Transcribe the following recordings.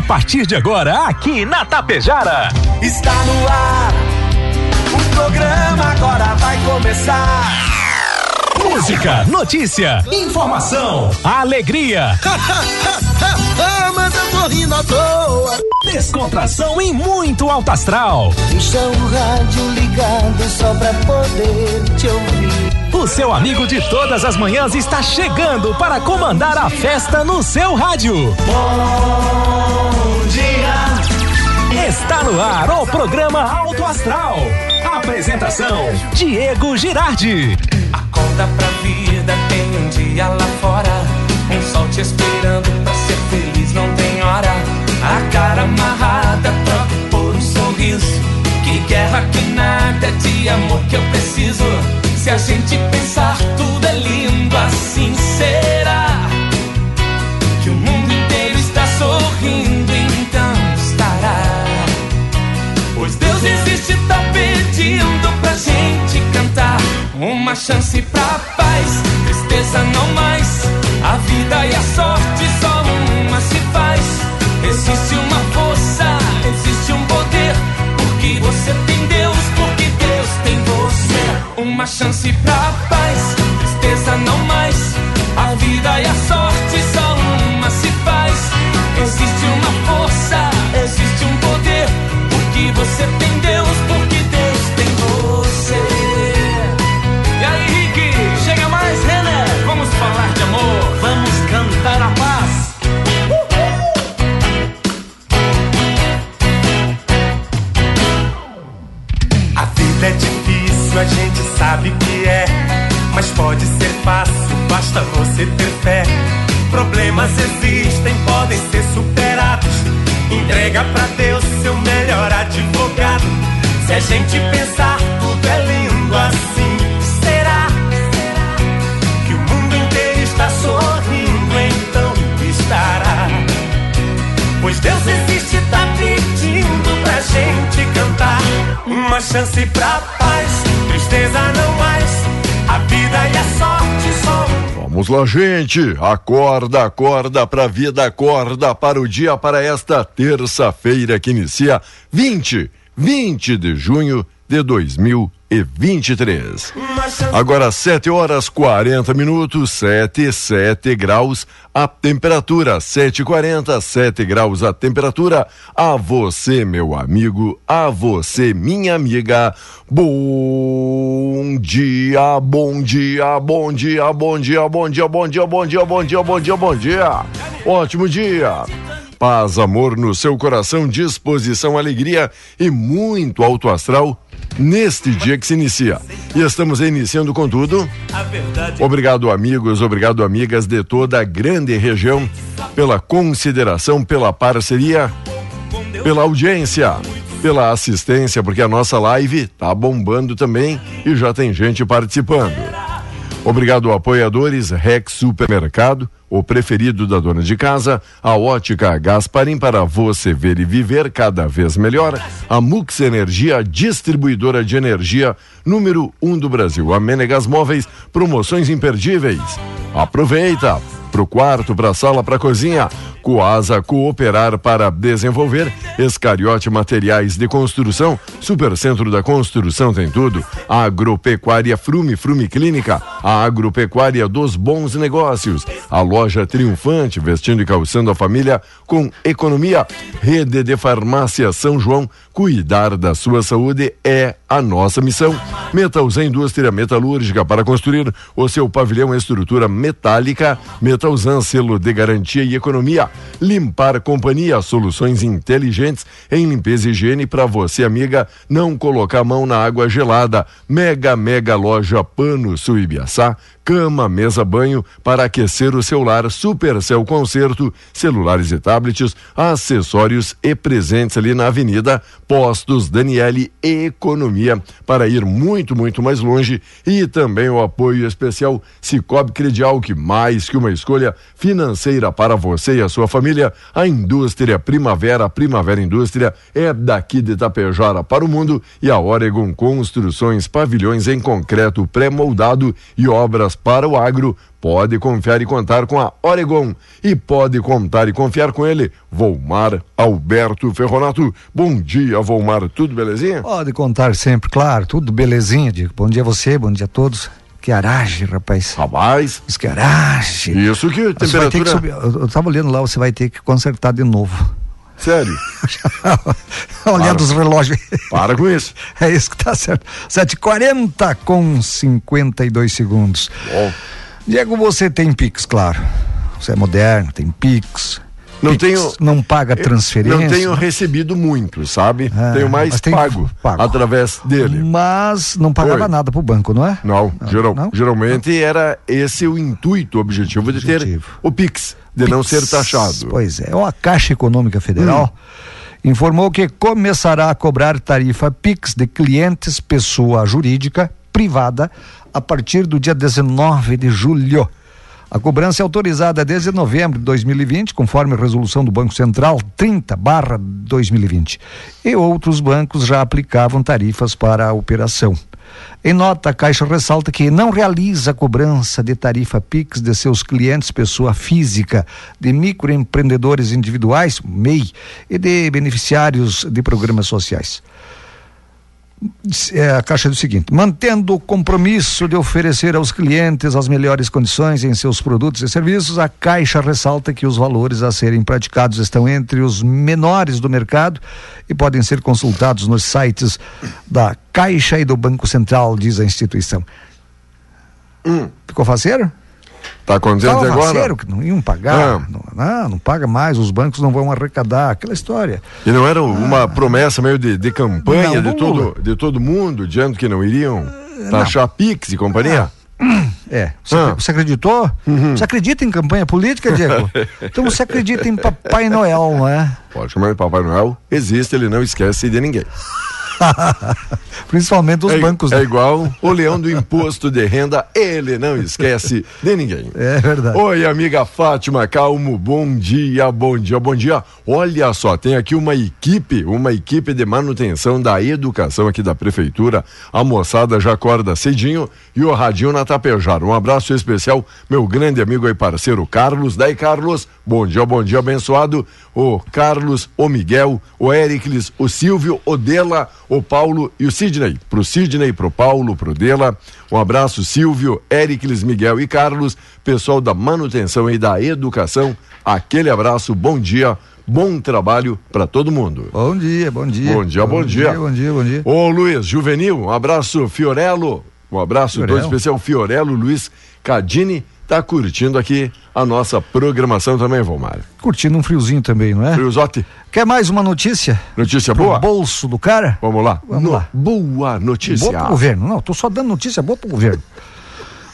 A partir de agora, aqui na Tapejara. Está no ar. O programa agora vai começar. Música, notícia, informação, alegria. Mas eu tô rindo à toa. Descontração e muito alto astral. Deixa o rádio ligado só pra poder te ouvir. O seu amigo de todas as manhãs está chegando para comandar a festa no seu rádio. Bom dia. Está no ar o programa Alto Astral. Apresentação: Diego Girardi. Acorda pra vida, tem um dia lá fora. Um sol te esperando pra ser feliz, não tem hora. A cara amarrada, troca por um sorriso. Que guerra, que nada de amor que eu preciso. Se a gente pensar, tudo é lindo, assim será. Que o mundo inteiro está sorrindo, então estará. Pois Deus existe, tá pedindo pra gente cantar. Uma chance pra paz, tristeza não mais. A vida e a sorte só uma se faz. Existe uma força, existe um poder. Porque você Uma chance pra paz, tristeza não mais. A vida e a sorte só uma se faz. Existe uma força, existe um poder. Porque você tem Deus, porque Deus tem você. E aí, Rick, chega mais, René. Vamos falar de amor, vamos cantar a paz. A vida é difícil, a gente sabe que é. Mas pode ser fácil, basta você ter fé. Problemas existem, podem ser superados. Entrega pra Deus seu melhor advogado. Se a gente pensar, tudo é lindo assim. Será que o mundo inteiro está sorrindo? Então estará. Pois Deus existe, tá pedindo gente cantar. Uma chance pra paz, tristeza não mais. A vida e a sorte Vamos lá, gente. Acorda, acorda pra vida, acorda para o dia, para esta terça-feira que inicia 20, 20 de junho de 2023. Agora 7 horas 40 minutos, 7, 7 graus a temperatura, 7,40, 7 graus a temperatura. A você, meu amigo, a você, minha amiga. Bom dia, bom dia, bom dia, bom dia, bom dia, bom dia, bom dia, bom dia, bom dia, bom dia. Ótimo dia. Paz, amor no seu coração, disposição, alegria e muito alto astral neste dia que se inicia. E estamos iniciando com tudo. Obrigado, amigos, obrigado, amigas de toda a grande região, pela consideração, pela parceria, pela audiência, pela assistência, porque a nossa live tá bombando também e já tem gente participando. Obrigado, apoiadores Rex Supermercado, o preferido da dona de casa, a Ótica Gasparim para você ver e viver cada vez melhor, a Mux Energia, distribuidora de energia número um do Brasil, a Menegas Móveis, promoções imperdíveis. Aproveita! Pro quarto, pra sala, pra cozinha. Coasa Cooperar para desenvolver. Escariote Materiais de Construção. Supercentro da Construção tem tudo. Agropecuária Frume, Frume Clínica. A Agropecuária dos Bons Negócios. A loja triunfante, vestindo e calçando a família com economia. Rede de Farmácia São João. Cuidar da sua saúde é a nossa missão. Metalzan Indústria Metalúrgica para construir o seu pavilhão estrutura metálica. Metalzan selo de garantia e economia. Limpar Companhia, soluções inteligentes em limpeza e higiene para você, amiga, não colocar a mão na água gelada. Mega, mega loja Pano Suibiaçá. Cama, mesa, banho para aquecer o seu lar. Supercel Concerto, celulares e tablets, acessórios e presentes ali na Avenida Postos Daniele Economia para ir muito, muito mais longe e também o apoio especial Cicobi Credial, que mais que uma escolha financeira para você e a sua família, a indústria Primavera, Primavera Indústria é daqui de Itapejara para o mundo e a Oregon Construções, pavilhões em concreto pré-moldado e obras para o agro pode confiar e contar com a Oregon. E pode contar e confiar com ele, Volmar Alberto Ferronato. Bom dia, Volmar. Tudo belezinha? Pode contar sempre, claro. Tudo belezinha, Diego. Bom dia a você, bom dia a todos. Que aragem, rapaz. Rapaz. Isso que aragem. Isso que temperatura. que subir. Eu, eu tava olhando lá, você vai ter que consertar de novo. Sério. Olhando os relógios. Para com isso. É isso que tá certo. 7h40 com 52 segundos. Bom. Diego, você tem Pix, claro. Você é moderno, tem Pix. Não Pix tenho- Não paga transferência. Não tenho recebido muito, sabe? Ah, tenho mais pago, pago. através dele. Mas não pagava Oi. nada pro banco, não é? Não, geral- não? geralmente era esse o intuito, o objetivo de ter Objetivo. o Pix, de não ser Pix. taxado. Pois é, a Caixa Econômica Federal Hum. informou que começará a cobrar tarifa Pix de clientes pessoa jurídica privada a partir do dia 19 de julho. A cobrança é autorizada desde novembro de 2020, conforme a resolução do Banco Central 30/2020. E outros bancos já aplicavam tarifas para a operação. Em nota, a Caixa ressalta que não realiza cobrança de tarifa Pix de seus clientes pessoa física, de microempreendedores individuais, MEI, e de beneficiários de programas sociais. É, a Caixa diz o seguinte: mantendo o compromisso de oferecer aos clientes as melhores condições em seus produtos e serviços, a Caixa ressalta que os valores a serem praticados estão entre os menores do mercado e podem ser consultados nos sites da Caixa e do Banco Central, diz a instituição. Ficou faceiro? Tá contente Tava agora? que não iam pagar. Ah. Não, não, não paga mais, os bancos não vão arrecadar, aquela história. E não era uma promessa meio de, de campanha Ah. Não, de, Lula. todo, de todo mundo, dizendo que não iriam taxar Pix e companhia? É. Você, Ah. Uhum. você acreditou? Você acredita em campanha política, Diego? então você acredita em Papai Noel, não é? Pode chamar de Papai Noel, existe, ele não esquece de ninguém. Principalmente os é, bancos. é né? igual o leão do imposto de renda, ele não esquece de ninguém. É verdade. Oi, amiga Fátima Calmo, bom dia, bom dia, bom dia. Olha só, tem aqui uma equipe, uma equipe de manutenção da educação aqui da prefeitura. A moçada já acorda cedinho e o radinho na Tapejara. Um abraço especial, meu grande amigo e parceiro Carlos. Daí, Carlos, bom dia, bom dia, abençoado. O Carlos, o Miguel, o Éricles, o Silvio, o Dela, o Paulo e o Sidney. Pro Sidney, pro Paulo, pro Dela. Um abraço, Silvio, Éricles, Miguel e Carlos, pessoal da manutenção e da educação. Aquele abraço, bom dia, bom trabalho para todo mundo. Bom dia, bom dia. Bom dia, bom dia. Bom dia, bom dia. Ô Luiz Juvenil, um abraço, Fiorello. Um abraço todo Fiorello. especial, Fiorello Luiz Cadini. Tá curtindo aqui a nossa programação também, Valmar. Curtindo um friozinho também, não é? Friozote, Quer mais uma notícia? notícia Pro boa? bolso do cara? Vamos lá. Vamos No- lá. Boa notícia. Boa pro governo. Não, tô só dando notícia boa pro governo.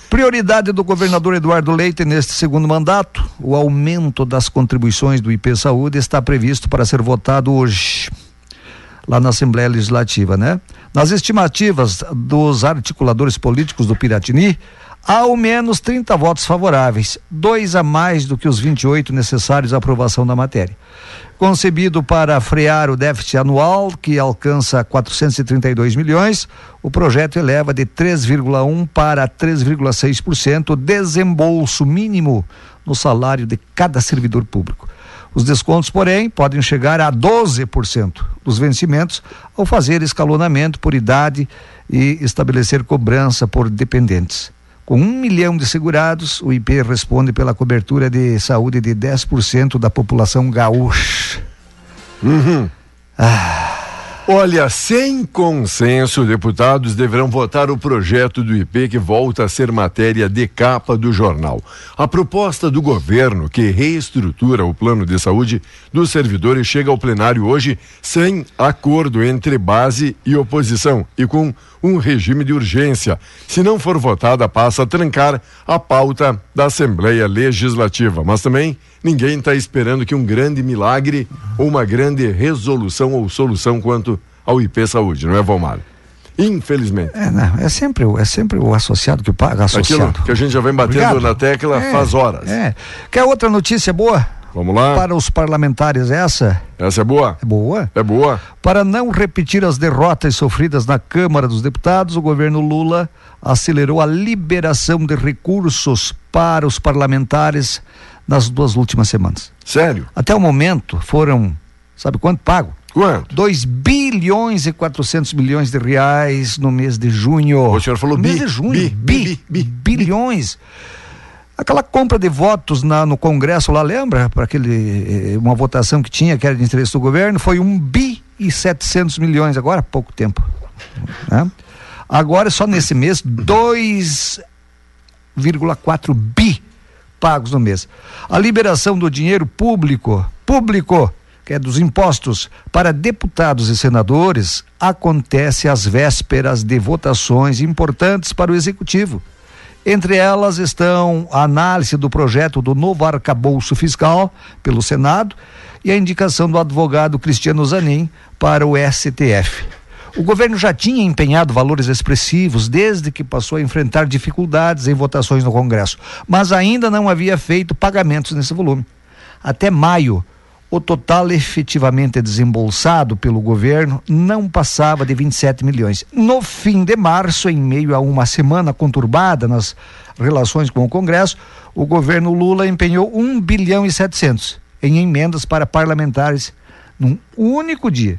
Prioridade do governador Eduardo Leite neste segundo mandato, o aumento das contribuições do IP Saúde está previsto para ser votado hoje, lá na Assembleia Legislativa, né? Nas estimativas dos articuladores políticos do Piratini, há ao menos 30 votos favoráveis, dois a mais do que os 28 necessários à aprovação da matéria. Concebido para frear o déficit anual, que alcança 432 milhões, o projeto eleva de 3,1% para 3,6% o desembolso mínimo no salário de cada servidor público. Os descontos, porém, podem chegar a 12% dos vencimentos ao fazer escalonamento por idade e estabelecer cobrança por dependentes. Com um milhão de segurados, o IP responde pela cobertura de saúde de 10% da população gaúcha. Olha, sem consenso, deputados deverão votar o projeto do IP que volta a ser matéria de capa do jornal. A proposta do governo que reestrutura o plano de saúde dos servidores chega ao plenário hoje sem acordo entre base e oposição e com um regime de urgência. Se não for votada, passa a trancar a pauta da Assembleia Legislativa. Mas também ninguém está esperando que um grande milagre ou uma grande resolução ou solução quanto ao IP Saúde, não é, Valmar? Infelizmente. É, não, é sempre, o- é sempre o associado que paga, Aquilo associado. que a gente já vem batendo Obrigado. na tecla É, faz horas. É. Quer outra notícia boa? Vamos lá. Para os parlamentares, essa Essa é boa? é boa. É boa. Para não repetir as derrotas sofridas na Câmara dos Deputados, o governo Lula acelerou a liberação de recursos para os parlamentares nas duas últimas semanas. Sério? Até o momento foram, sabe quanto pago? Quanto? 2 bilhões e 400 milhões de reais no mês de junho. O senhor falou no mês bi, de junho. bi, Bi, bi, bi, bilhões. Aquela compra de votos na, no Congresso lá, lembra? Para aquele eh, uma votação que tinha, que era de interesse do governo, foi um bi e 700 milhões, agora há pouco tempo. né? Agora, só nesse mês, 2,4 bi pagos no mês. A liberação do dinheiro público, público, que é dos impostos, para deputados e senadores, acontece às vésperas de votações importantes para o executivo. Entre elas estão a análise do projeto do novo arcabouço fiscal pelo Senado e a indicação do advogado Cristiano Zanin para o STF. O governo já tinha empenhado valores expressivos desde que passou a enfrentar dificuldades em votações no Congresso, mas ainda não havia feito pagamentos nesse volume. Até maio, o total efetivamente desembolsado pelo governo não passava de 27 milhões. No fim de março, em meio a uma semana conturbada nas relações com o Congresso, o governo Lula empenhou 1 bilhão e 700 em emendas para parlamentares num único dia.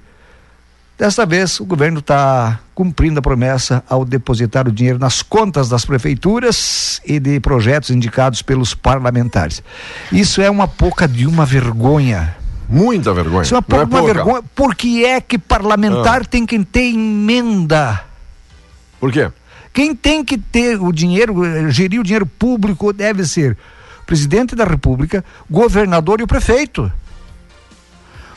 Desta vez, o governo está cumprindo a promessa ao depositar o dinheiro nas contas das prefeituras e de projetos indicados pelos parlamentares. Isso é uma pouca de uma vergonha. Muita vergonha. Isso é uma Não pouca é de uma pouca. vergonha. Por que é que parlamentar tem que ter emenda? Por quê? Quem tem que ter o dinheiro, eh, gerir o dinheiro público deve ser o presidente da República, governador e o prefeito.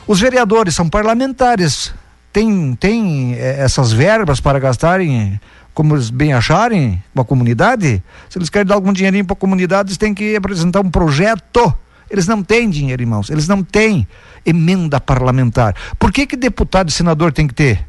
Os vereadores são parlamentares, têm tem, eh, essas verbas para gastarem como eles bem acharem com a comunidade. Se eles querem dar algum dinheirinho para a comunidade, eles têm que apresentar um projeto. Eles não têm dinheiro, irmãos. Eles não têm emenda parlamentar. Por que que deputado e senador tem que ter?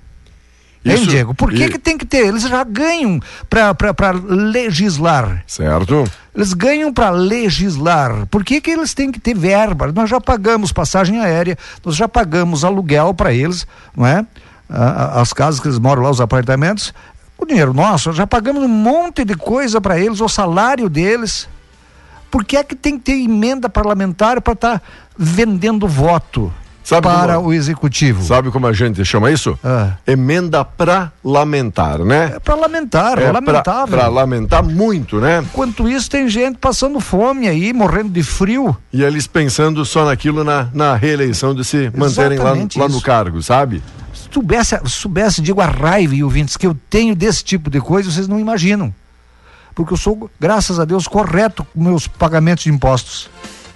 Hein, Isso- Diego? Por que, e- que tem que ter? Eles já ganham para legislar. Certo? Eles ganham para legislar. Por que, que eles têm que ter verba? Nós já pagamos passagem aérea, nós já pagamos aluguel para eles, não é? Ah, As casas que eles moram lá, os apartamentos. O dinheiro nosso, já pagamos um monte de coisa para eles, o salário deles. Por que é que tem que ter emenda parlamentar para estar vendendo voto Sabe para como- o executivo? Sabe como a gente chama isso? Ah. Emenda pra lamentar, né? É parlamentar, é, pra- lamentável. Pra, lamentar muito, né? Enquanto isso, tem gente passando fome aí, morrendo de frio. E eles pensando só naquilo na, na reeleição de se manterem lá, lá no cargo, sabe? Se soubesse, soubesse, digo, a raiva e ouvintes que eu tenho desse tipo de coisa, vocês não imaginam. Porque eu sou, graças a Deus, correto com meus pagamentos de impostos.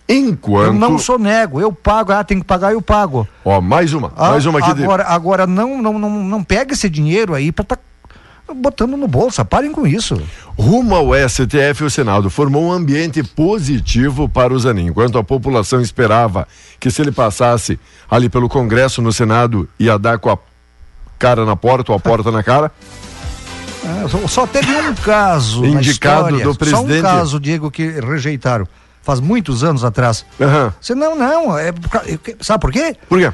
Enquanto. Eu não sou nego, eu pago, ah, tem que pagar, eu pago. Ó, mais uma, Ah, mais uma aqui de- agora, agora não, não, não, não pega esse dinheiro aí para tá botando no bolso, parem com isso. Rumo ao STF, o Senado formou um ambiente positivo para o Zanin. Enquanto a população esperava que se ele passasse ali pelo Congresso no Senado ia dar com a cara na porta ou a porta na cara, Ah, só, só teve um caso Indicado história, do Só presidente. um caso, Diego, que rejeitaram. Faz muitos anos atrás. Aham. Você não, não. É, sabe por quê? por quê?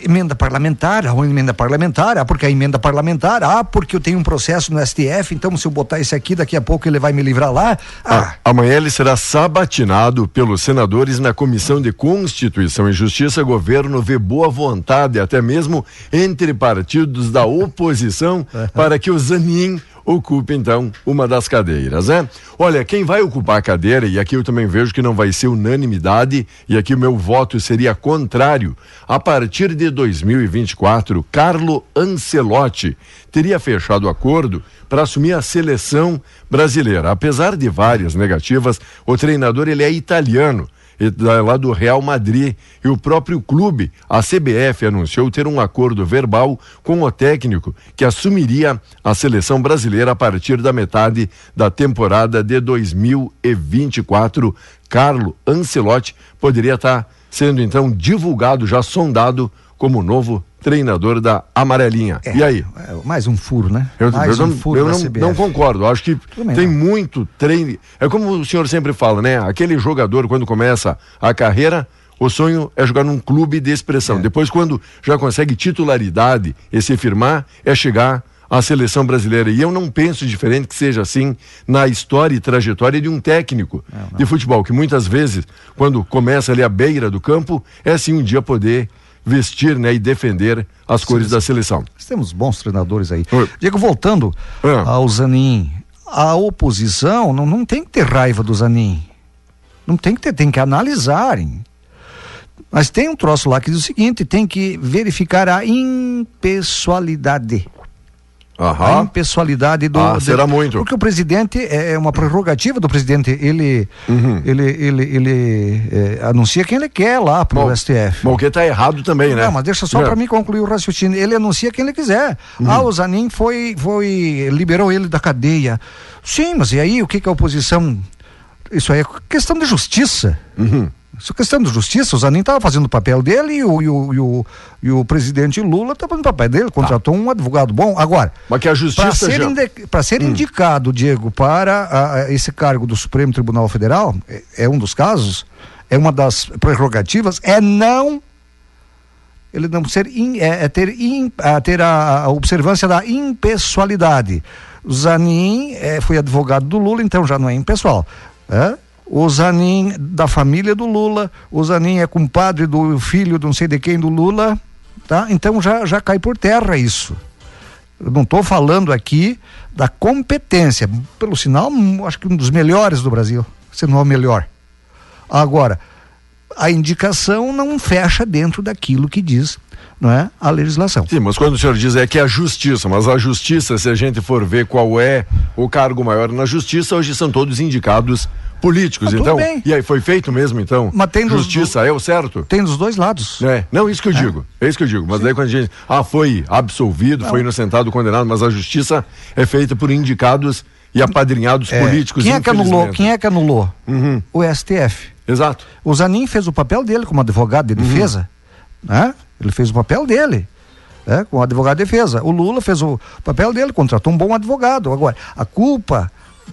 Emenda parlamentar, a emenda parlamentar, ah, porque a emenda parlamentar, ah, porque eu tenho um processo no STF, então se eu botar esse aqui, daqui a pouco ele vai me livrar lá. Ah, Ah, amanhã ele será sabatinado pelos senadores na Comissão de Constituição e Justiça. Governo vê boa vontade, até mesmo entre partidos da oposição, para que o Zanin ocupe então uma das cadeiras, né? Olha, quem vai ocupar a cadeira, e aqui eu também vejo que não vai ser unanimidade, e aqui o meu voto seria contrário. A partir de 2024, Carlo Ancelotti teria fechado o acordo para assumir a seleção brasileira. Apesar de várias negativas, o treinador ele é italiano. Lá do Real Madrid e o próprio clube, a CBF, anunciou ter um acordo verbal com o técnico que assumiria a seleção brasileira a partir da metade da temporada de 2024. Carlo Ancelotti poderia estar sendo então divulgado, já sondado como novo treinador da Amarelinha. é, E aí? é, mais um furo, né? Eu, mais eu um não, furo eu não, não concordo. Acho que Também tem não. muito treino. É como o senhor sempre fala, né? Aquele jogador, quando começa a carreira, o sonho é jogar num clube de expressão. É. Depois, quando já consegue titularidade e se firmar, é chegar à seleção brasileira. E eu não penso diferente que seja assim na história e trajetória de um técnico de futebol, que muitas vezes, quando começa ali à beira do campo, é assim um dia poder vestir né, e defender as cores da seleção. Nós temos bons treinadores aí. Oi. Diego, voltando Ah. ao Zanin, a oposição não, não tem que ter raiva do Zanin. Não tem que ter, tem que analisarem. Mas tem um troço lá que diz o seguinte: tem que verificar a impessoalidade. A Aham. impessoalidade do. Ah, de- será muito. Porque o presidente é uma prerrogativa do presidente. Ele, Uhum. ele, ele, ele é, anuncia quem ele quer lá pro Bom, STF. Mas o que tá errado também, né? Não, mas deixa só É. para mim concluir o raciocínio. Ele anuncia quem ele quiser. Uhum. Ah, o Zanin foi, foi, liberou ele da cadeia. Sim, mas e aí o que, que a oposição. Isso aí é questão de justiça. Uhum. Isso é questão de justiça. O Zanin estava fazendo o papel dele e o, e o, e o, e o presidente Lula estava fazendo o papel dele, contratou um advogado bom. Agora, para ser, já... inde- ser indicado, Diego, para esse cargo do Supremo Tribunal Federal, é, é um dos casos, é uma das prerrogativas, é não ele não ser in- é, é ter, in- a, ter a, a observância da impessoalidade. O Zanin é, foi advogado do Lula, então já não é impessoal. é? O Zanin da família do Lula, o Zanin é compadre do filho de não sei de quem do Lula, tá? Então já, já cai por terra isso. Eu não estou falando aqui da competência. Pelo sinal, hum, acho que um dos melhores do Brasil, se não é o melhor. Agora, a indicação não fecha dentro daquilo que diz não é, a legislação. Sim, mas quando o senhor diz é que é a justiça, mas a justiça, se a gente for ver qual é o cargo maior na justiça, hoje são todos indicados políticos. Ah, tudo então, bem. e aí foi feito mesmo, então? Mas tem justiça é o certo? Tem dos dois lados. É, não, isso que eu digo, é isso que eu digo. Mas daí quando a gente, ah, foi absolvido, foi inocentado, condenado, mas a justiça é feita por indicados e apadrinhados É, políticos. quem é que anulou? Quem é que anulou? Uhum. O STF. Exato. O Zanin fez o papel dele como advogado de Uhum. defesa, né? Ele fez o papel dele. Né? Como advogado de defesa. O Lula fez o papel dele, contratou um bom advogado. Agora, a culpa,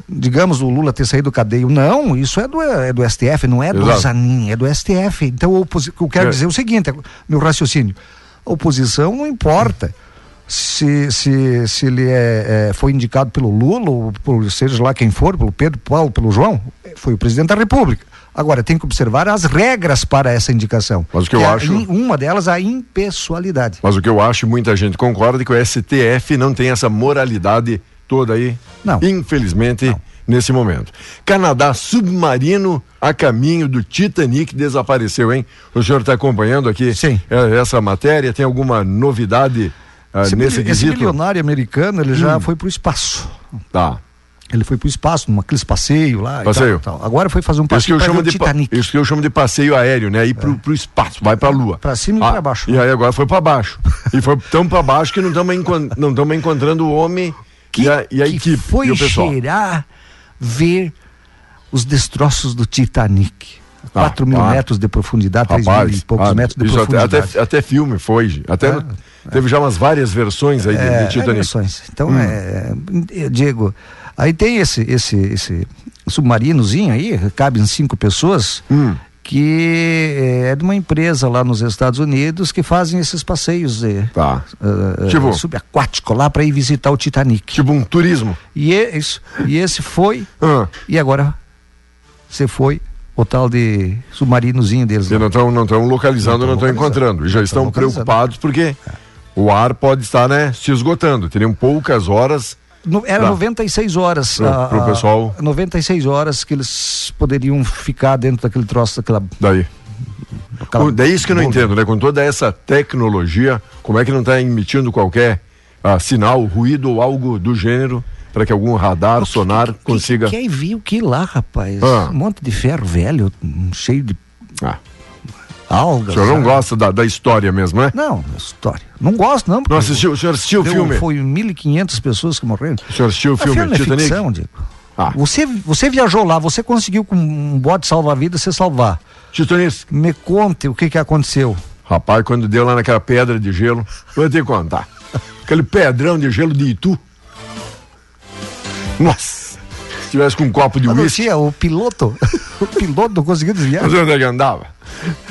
digamos, do Lula ter saído do cadeio, não, isso é do, é do STF, não é do Exato. Zanin, é do STF. Então, a oposi- eu quero É. dizer o seguinte, meu raciocínio, a oposição não importa. Se, se, se ele é, é, foi indicado pelo Lula, ou por seja lá quem for, pelo Pedro Paulo, pelo João, foi o presidente da República. Agora, tem que observar as regras para essa indicação. Mas o que eu é acho- uma delas, a impessoalidade. Mas o que eu acho, muita gente concorda que o STF não tem essa moralidade toda aí. Não. Infelizmente, nesse momento. Canadá submarino a caminho do Titanic desapareceu, hein? O senhor está acompanhando aqui Sim. eh, essa matéria? Tem alguma novidade ah, Esse, nesse mili- esse milionário americano, ele já Hum. foi para o espaço. Tá. Ele foi para o espaço, num aqueles passeio lá. Passeio. tal, tal. Agora foi fazer um que, passeio para o de Titanic. É. isso que eu chamo de passeio aéreo, né? Ir pro, pro espaço, vai pra lua. Pra cima e Ah, pra baixo. E aí agora foi pra baixo. e foi tão pra baixo que não estamos estamos encontrando o homem e a, e a que equipe foi e o pessoal. cheirar ver os destroços do Titanic. 4 mil ah, metros de profundidade, 3 mil Rapaz, e poucos ah, metros de profundidade. até, até filme foi. Até Ah, teve já umas várias versões aí de- É, de Titanic. Hum. versões. Então, é, é, Diego, aí tem esse, esse, esse submarinozinho aí, cabem cinco pessoas, Hum. que é de uma empresa lá nos Estados Unidos que fazem esses passeios de, Tá. eh, eh, Tipo- subaquático lá para ir visitar o Titanic. Tipo um turismo. E, é isso, e esse foi, Ah, e agora você foi o tal de submarinozinho deles. e lá. não estão não tão localizando, Não não tão estão encontrando. E já estão preocupados porque o ar pode estar né, se esgotando. Teriam poucas horas. No- era Tá. 96 horas. Pro- a- pro pessoal. 96 horas que eles poderiam ficar dentro daquele troço, daquela. Daí. daquela Daí isso que eu não bolha. entendo, né? Com toda essa tecnologia, como é que não está emitindo qualquer ah, sinal, ruído ou algo do gênero para que algum radar, sonar consiga. Quer ver o que lá, rapaz? Ah. Um monte de ferro velho, cheio de Ah, algas. o senhor não gosta da, da história mesmo, né? Não, história. Não gosto, não. Não assistiu, o senhor assistiu o filme? Foi 1.500 pessoas que morreram. O senhor assistiu o É filme filme é Titanic? ficção, Diego. Ah. Você, você viajou lá, você conseguiu com um bote salva-vidas você salvar. Titanic. Me conte o que que aconteceu. Rapaz, quando deu lá naquela pedra de gelo, vou te contar. Aquele pedrão de gelo de Itu. Nossa! Se tivesse com um copo de Mas uísque, o piloto, o piloto conseguiu desviar. sei onde é que andava.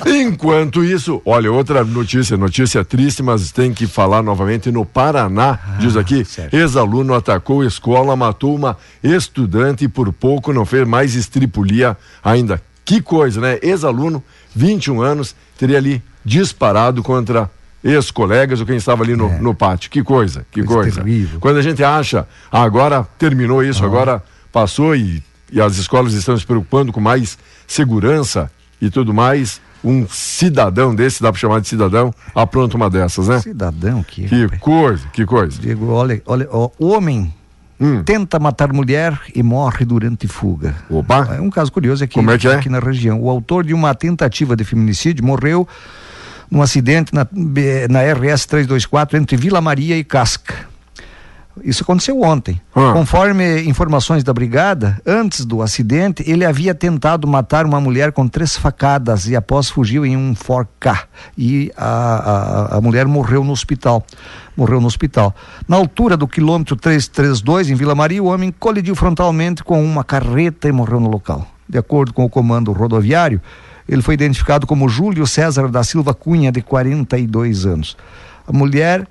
Enquanto isso, olha, outra notícia, notícia triste, mas tem que falar novamente no Paraná, Ah, diz aqui, ex-aluno atacou escola, matou uma estudante e por pouco não fez mais estripulia ainda. Que coisa, né? Ex-aluno, 21 anos, teria ali disparado contra ex-colegas ou quem estava ali no, no pátio. Que coisa, que É. Coisa coisa. terrível. Quando a gente acha, ah, agora terminou isso, agora passou e, e as escolas estão se preocupando com mais segurança e tudo mais, um cidadão desse, dá para chamar de cidadão, apronta uma dessas, né? Cidadão que. Que coisa, que coisa. Diego, olha, olha, ó, homem Hum. tenta matar mulher e morre durante fuga. Opa. É um caso curioso aqui, Como é que é? aqui na região. O autor de uma tentativa de feminicídio morreu num acidente na, na RS 324 entre Vila Maria e Casca. Isso aconteceu ontem. Ah. Conforme informações da brigada, antes do acidente, ele havia tentado matar uma mulher com três facadas e após fugiu em um Ford K. E a, a, a mulher morreu no hospital. Morreu no hospital. Na altura do quilômetro 332, em Vila Maria, o homem colidiu frontalmente com uma carreta e morreu no local. De acordo com o comando rodoviário, ele foi identificado como Júlio César da Silva Cunha, de 42 anos. A mulher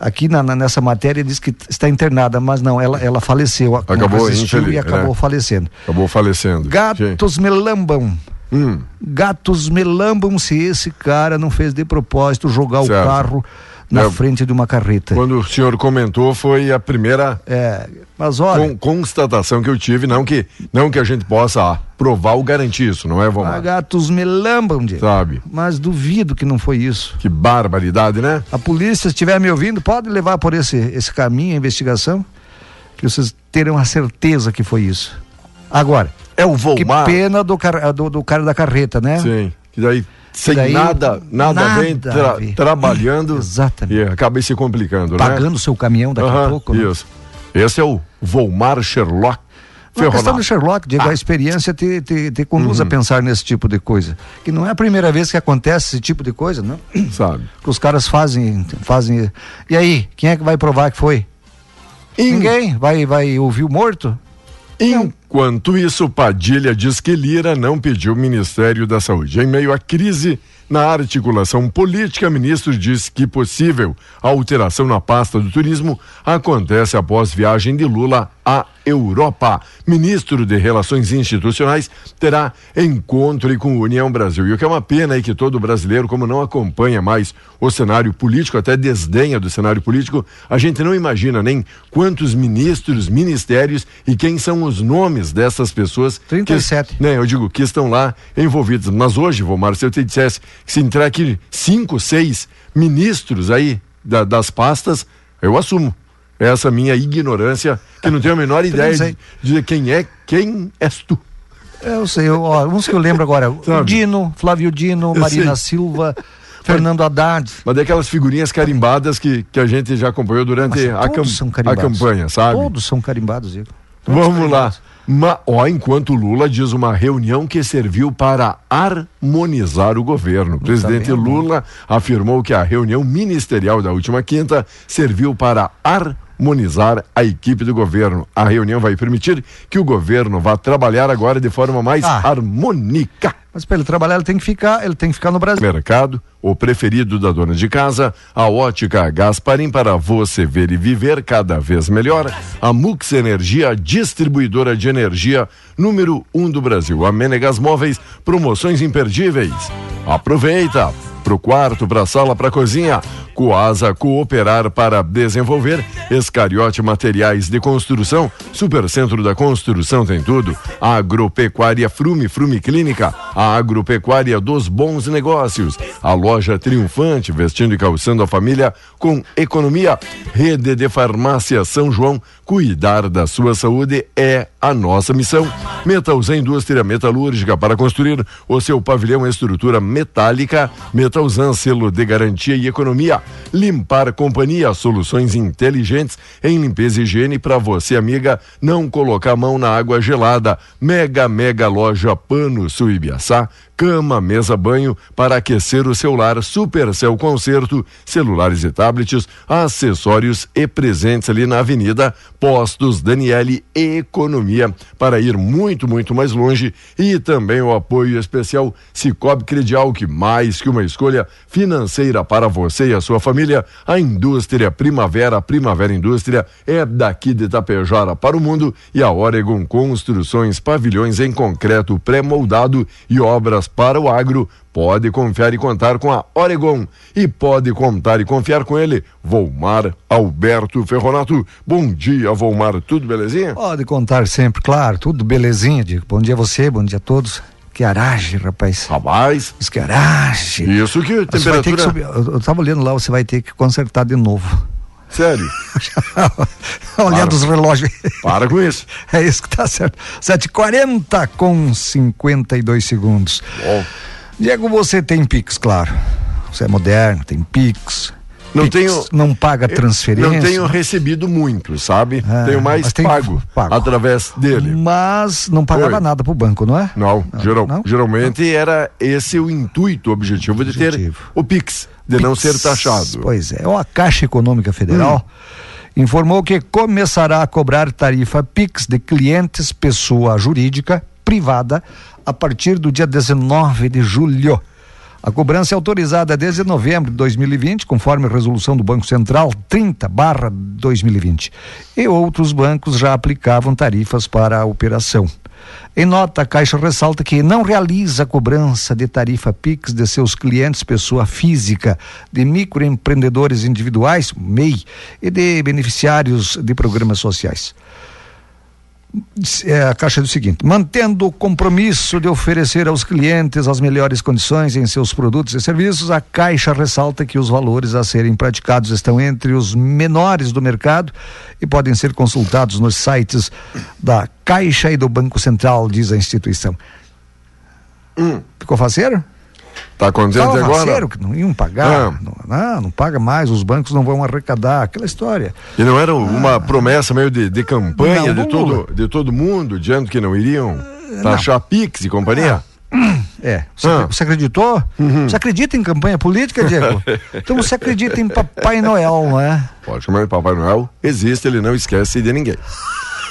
aqui na, na- nessa matéria diz que está internada, mas não, ela, ela faleceu. Acabou, infeliz, e acabou né? falecendo. Acabou falecendo. Gatos melambam. Hum, Gatos melambam se esse cara não fez de propósito jogar Certo. o carro na É, frente de uma carreta. quando o senhor comentou, foi a primeira É, mas olha, con- constatação que eu tive, não que, não que a gente possa ah, provar ou garantir isso, não é, ah, Vomar? gatos melambam, Diego. Sabe? Mas duvido que não foi isso. Que barbaridade, né? A polícia, se estiver me ouvindo, pode levar por esse, esse caminho a investigação, que vocês terão a certeza que foi isso. Agora, É o que Volmar. pena do, car- do, do cara da carreta, né? Sim. Que daí, sem daí, nada, nada, nada bem a tra- trabalhando. Exatamente. E acabei se complicando, né? Pagando seu caminhão daqui a Aham, pouco. né? Isso. Esse é o Volmar Sherlock Não é questão do Sherlock, Diego, Ah. a experiência te, te, te conduz Uhum. a pensar nesse tipo de coisa. Que não é a primeira vez que acontece esse tipo de coisa, não? Sabe? Que os caras fazem, fazem. E aí, quem é que vai provar que foi? Em- Ninguém? Vai, vai ouvir o morto? Enquanto isso, Padilha diz que Lira não pediu o Ministério da Saúde. Em meio à crise na articulação política, ministro diz que possível alteração na pasta do turismo acontece após viagem de Lula à Europa. Ministro de Relações Institucionais terá encontro com a União Brasil. E o que é uma pena é que todo brasileiro, como não acompanha mais o cenário político, até desdenha do cenário político, a gente não imagina nem quantos ministros, ministérios e quem são os nomes dessas pessoas. 37. Que, né, eu digo, que estão lá envolvidos. Mas hoje, Vomar, se eu te dissesse que se entrar aqui cinco, seis ministros aí da- das pastas, eu assumo. Essa minha ignorância, que não tenho a menor ideia de dizer quem é, quem és tu. Eu sei, eu, ó, uns que eu lembro agora. Dino, Flávio Dino, Eu Marina sei. Silva, Fernando Haddad. Mas daquelas figurinhas carimbadas que, que a gente já acompanhou durante a, cam- a campanha, sabe? Todos são carimbados, Diego. Todos Vamos lá. carimbados. Ma, ó, enquanto Lula diz uma reunião que serviu para harmonizar o governo. O presidente. Lula afirmou que a reunião ministerial da última quinta serviu para harmonizar a equipe do governo. A reunião vai permitir que o governo vá trabalhar agora de forma mais Ah. harmônica. Mas para ele trabalhar, ele tem que ficar, ele tem que ficar no Brasil. Mercado, o preferido da dona de casa, a ótica Gasparim para você ver e viver cada vez melhor. A Mux Energia, distribuidora de energia número um do Brasil. A Menegas Móveis, promoções imperdíveis. Aproveita! Pro quarto, pra sala, pra cozinha. Coasa Cooperar para desenvolver. Escariote Materiais de Construção. Supercentro da Construção tem tudo. Agropecuária Frume, Frume Clínica. A Agropecuária dos Bons Negócios. A loja triunfante, vestindo e calçando a família com economia. Rede de Farmácia São João. Cuidar da sua saúde é a nossa missão. Metalzan Indústria Metalúrgica para construir o seu pavilhão estrutura metálica. Metalzan, selo de garantia e economia. Limpar Companhia, soluções inteligentes em limpeza e higiene para você, amiga, não colocar a mão na água gelada. Mega, mega loja Pano Suibiaçá. Cama, mesa, banho para aquecer o celular, Supercell Concerto, celulares e tablets, acessórios e presentes ali na Avenida Postos Daniele Economia. Para ir muito, muito mais longe e também o apoio especial Cicobi Credial, que mais que uma escolha financeira para você e a sua família, a indústria Primavera, Primavera Indústria é daqui de Itapejara para o mundo e a Oregon Construções, pavilhões em concreto pré-moldado e obras para o agro, pode confiar e contar com a Oregon. E pode contar e confiar com ele, Volmar Alberto Ferronato. Bom dia, Volmar. Tudo belezinha? Pode contar sempre, claro. Tudo belezinha, Diego. Bom dia a você, bom dia a todos. Que aragem, rapaz. Rapaz. Que aragem. Isso que Você vai ter que temperatura. subir. Eu, eu tava olhando lá, você vai ter que consertar de novo. Sério. Olhando os relógios. Para com isso. É isso que tá certo. 7h40 com 52 segundos. Bom. Diego, você tem Pix, claro. Você é moderno, tem Pix. Não Pix, tenho- Não paga transferência. Não tenho recebido muito, sabe? Ah, tenho mais pago, pago. através dele. Mas não pagava nada pro banco, não é? Não, geral- não? geralmente era esse o intuito, o objetivo de ter Objetivo. o Pix, de não Pix. ser taxado. Pois é. A Caixa Econômica Federal Hum. informou que começará a cobrar tarifa Pix de clientes, pessoa jurídica, privada, a partir do dia 19 de julho. A cobrança é autorizada desde novembro de 2020, conforme a resolução do Banco Central 30/2020. E outros bancos já aplicavam tarifas para a operação. Em nota, a Caixa ressalta que não realiza cobrança de tarifa PIX de seus clientes, pessoa física, de microempreendedores individuais, MEI, e de beneficiários de programas sociais. É, a Caixa diz o seguinte: mantendo o compromisso de oferecer aos clientes as melhores condições em seus produtos e serviços, a Caixa ressalta que os valores a serem praticados estão entre os menores do mercado e podem ser consultados nos sites da Caixa e do Banco Central, diz a instituição. Ficou faceiro? Tá contente Tava agora? que não iam pagar. Ah. Não, não, não paga mais, os bancos não vão arrecadar, aquela história. E não era uma promessa meio de, de campanha Não, de, Lula. todo, de todo mundo, dizendo que não iriam taxar Pix e companhia? É, você, Ah. você acreditou? Você acredita em campanha política, Diego? então você acredita em Papai Noel, não é? Pode chamar de Papai Noel. Existe, ele não esquece de ninguém.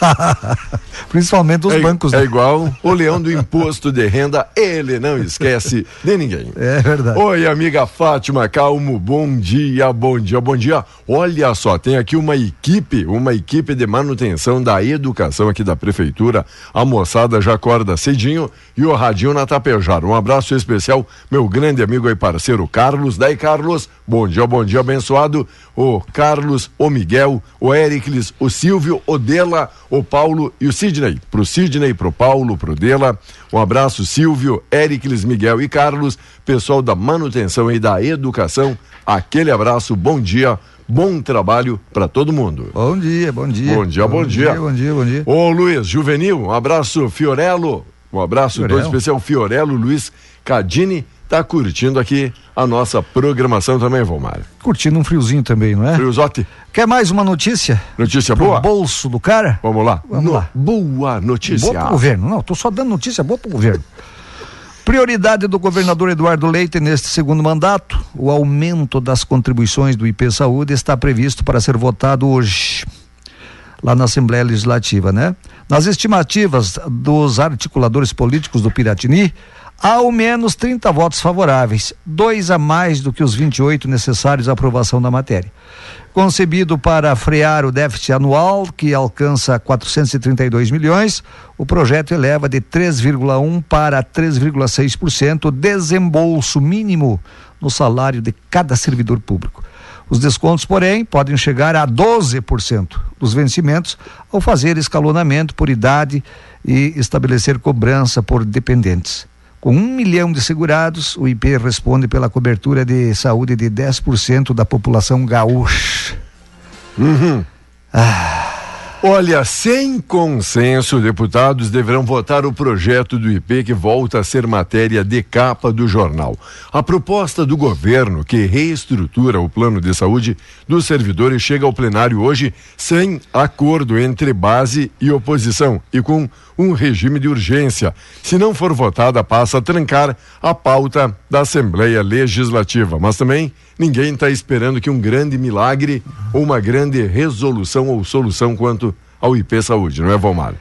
Principalmente os é, bancos. é né? igual o leão do imposto de renda, ele não esquece de ninguém. É verdade. Oi, amiga Fátima Calmo, bom dia, bom dia, bom dia. Olha só, tem aqui uma equipe, uma equipe de manutenção da educação aqui da prefeitura. A moçada já acorda cedinho e o radinho na Tapejara. Um abraço especial, meu grande amigo e parceiro Carlos. Daí, Carlos, bom dia, bom dia, abençoado. O Carlos, o Miguel, o Éricles, o Silvio, o Dela, o Paulo e o Sidney. Pro Sidney, pro Paulo, pro Dela. Um abraço, Silvio, Éricles, Miguel e Carlos, pessoal da manutenção e da educação. Aquele abraço, bom dia, bom trabalho para todo mundo. Bom dia, bom dia. Bom dia, bom dia. Bom dia, bom dia. Ô Luiz Juvenil, um abraço, Fiorello. Um abraço todo Fiorello. especial, Fiorello Luiz Cadini. Tá curtindo aqui a nossa programação também, Vomar. Curtindo um friozinho também, não é? Friozote, Quer mais uma notícia? notícia Pro boa? bolso do cara? Vamos lá. Vamos No- lá. Boa notícia. Boa pro governo. Não, tô só dando notícia boa pro governo. Prioridade do governador Eduardo Leite neste segundo mandato, o aumento das contribuições do IP Saúde está previsto para ser votado hoje, lá na Assembleia Legislativa, né? Nas estimativas dos articuladores políticos do Piratini, ao menos 30 votos favoráveis, dois a mais do que os 28 necessários à aprovação da matéria. Concebido para frear o déficit anual, que alcança 432 milhões, o projeto eleva de 3,1% para 3,6% o desembolso mínimo no salário de cada servidor público. Os descontos, porém, podem chegar a 12% dos vencimentos ao fazer escalonamento por idade e estabelecer cobrança por dependentes. Com um milhão de segurados, o IP responde pela cobertura de saúde de 10% da população gaúcha. Olha, sem consenso, deputados deverão votar o projeto do IP que volta a ser matéria de capa do jornal. A proposta do governo que reestrutura o plano de saúde dos servidores chega ao plenário hoje sem acordo entre base e oposição e com um regime de urgência. Se não for votada, passa a trancar a pauta da Assembleia Legislativa. Mas também ninguém está esperando que um grande milagre ou uma grande resolução ou solução quanto ao IP Saúde, não é, Valmar?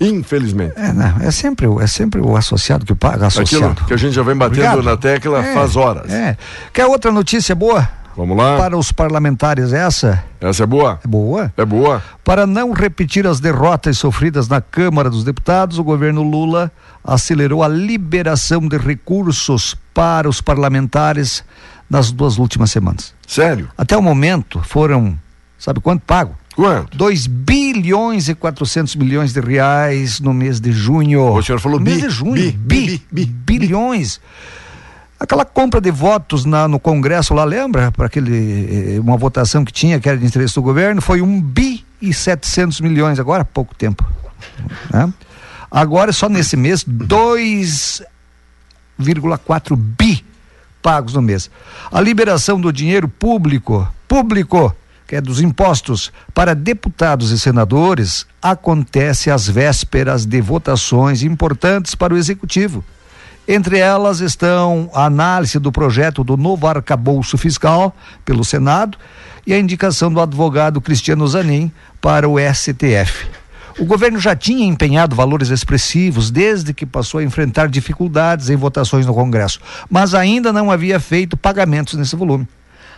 Infelizmente. É, não, é sempre, é sempre o associado que paga, associado. Aquilo que a gente já vem batendo Obrigado. na tecla é, faz horas. É. Quer outra notícia boa? Vamos lá. Para os parlamentares, essa? Essa é boa? É boa? É boa. Para não repetir as derrotas sofridas na Câmara dos Deputados, o governo Lula acelerou a liberação de recursos para os parlamentares nas duas últimas semanas. Sério? Até o momento foram, sabe quanto pago? Quanto? 2 bilhões e 400 milhões de reais no mês de junho. O senhor falou no bi, mês de junho. Bi, bi, bi, bi bilhões. Aquela compra de votos na, no Congresso lá, lembra? Para aquele eh, uma votação que tinha, que era de interesse do governo, foi um bi e 700 milhões, agora há pouco tempo. Né? Agora, só nesse mês, 2,4 bi pagos no mês. A liberação do dinheiro público, público, que é dos impostos, para deputados e senadores, acontece às vésperas de votações importantes para o executivo. Entre elas estão a análise do projeto do novo arcabouço fiscal pelo Senado e a indicação do advogado Cristiano Zanin para o STF. O governo já tinha empenhado valores expressivos desde que passou a enfrentar dificuldades em votações no Congresso, mas ainda não havia feito pagamentos nesse volume.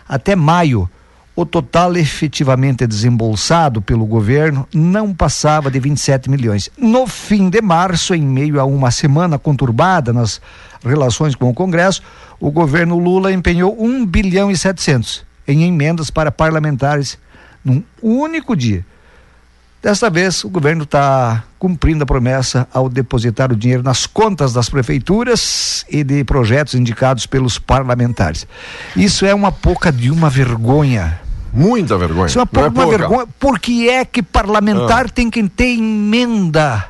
Até maio, o total efetivamente desembolsado pelo governo não passava de 27 milhões. No fim de março, em meio a uma semana conturbada nas relações com o Congresso, o governo Lula empenhou 1 bilhão e 700 em emendas para parlamentares num único dia. Desta vez, o governo está cumprindo a promessa ao depositar o dinheiro nas contas das prefeituras e de projetos indicados pelos parlamentares. Isso é uma pouca de uma vergonha Muita vergonha. Isso é uma, é uma vergonha. Por que é que parlamentar ah. tem que ter emenda?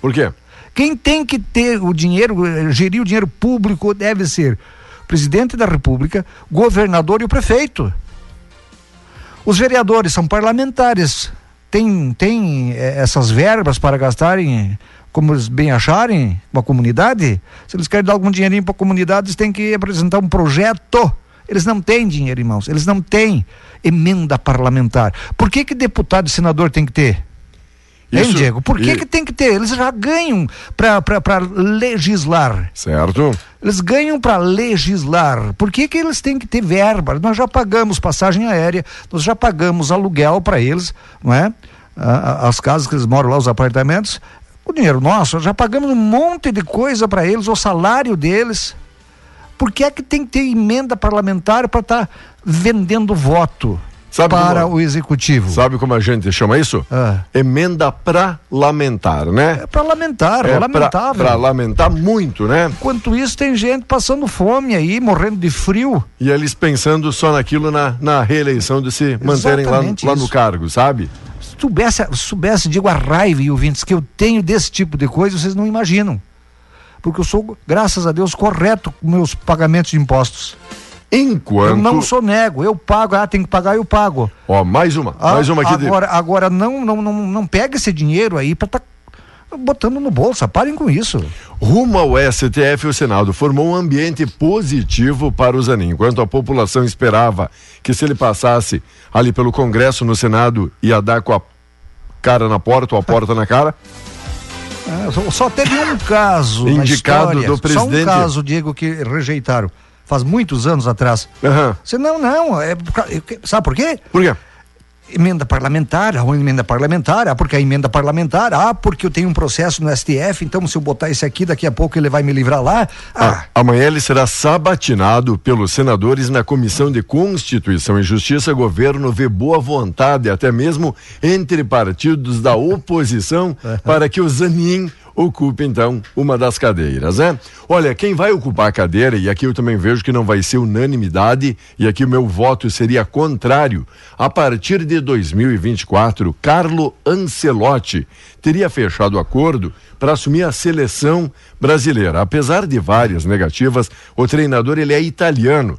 Por quê? Quem tem que ter o dinheiro, eh, gerir o dinheiro público deve ser o presidente da República, governador e o prefeito. Os vereadores são parlamentares. Tem, tem eh, essas verbas para gastarem como eles bem acharem com a comunidade. Se eles querem dar algum dinheirinho para a comunidade, eles têm que apresentar um projeto eles não têm dinheiro, irmãos. Eles não têm emenda parlamentar. Por que que deputado e senador tem que ter? Hein, Diego? Por que, e... que tem que ter? Eles já ganham para legislar. Certo. Eles ganham para legislar. Por que, que eles têm que ter verba? Nós já pagamos passagem aérea, nós já pagamos aluguel para eles, não é? As casas que eles moram lá, os apartamentos, o dinheiro nosso, já pagamos um monte de coisa para eles, o salário deles. Por que é que tem que ter emenda parlamentar para estar tá vendendo voto? Sabe para como, o executivo. Sabe como a gente chama isso? Ah. Emenda para lamentar, né? É para lamentar, é, é lamentável. Para lamentar muito, né? Enquanto isso, tem gente passando fome aí, morrendo de frio. E eles pensando só naquilo na, na reeleição de se manterem lá, lá, no cargo, sabe? Se soubesse, soubesse, digo, a raiva e ouvintes que eu tenho desse tipo de coisa, vocês não imaginam porque eu sou, graças a Deus, correto com meus pagamentos de impostos. Enquanto. Eu não sou nego, eu pago, ah, tem que pagar, eu pago. Ó, mais uma, ah, mais uma aqui. Agora, de... agora não, não, não, não pega esse dinheiro aí para tá botando no bolso, parem com isso. Rumo ao STF, o Senado formou um ambiente positivo para o Zanin, enquanto a população esperava que se ele passasse ali pelo Congresso no Senado ia dar com a cara na porta ou a porta na cara. É, só teve um caso indicado do presidente. Só um caso, Diego, que rejeitaram. Faz muitos anos atrás. Uhum. Você não, não. É, sabe por quê? Por quê? emenda parlamentar, a emenda parlamentar, ah, porque a emenda parlamentar, ah, porque eu tenho um processo no STF, então se eu botar esse aqui, daqui a pouco ele vai me livrar lá. Ah. ah. amanhã ele será sabatinado pelos senadores na Comissão de Constituição e Justiça. Governo vê boa vontade, até mesmo entre partidos da oposição, para que o Zanin ocupe então uma das cadeiras, né? Olha, quem vai ocupar a cadeira, e aqui eu também vejo que não vai ser unanimidade, e aqui o meu voto seria contrário, a partir de 2024, Carlo Ancelotti teria fechado acordo para assumir a seleção brasileira. Apesar de várias negativas, o treinador ele é italiano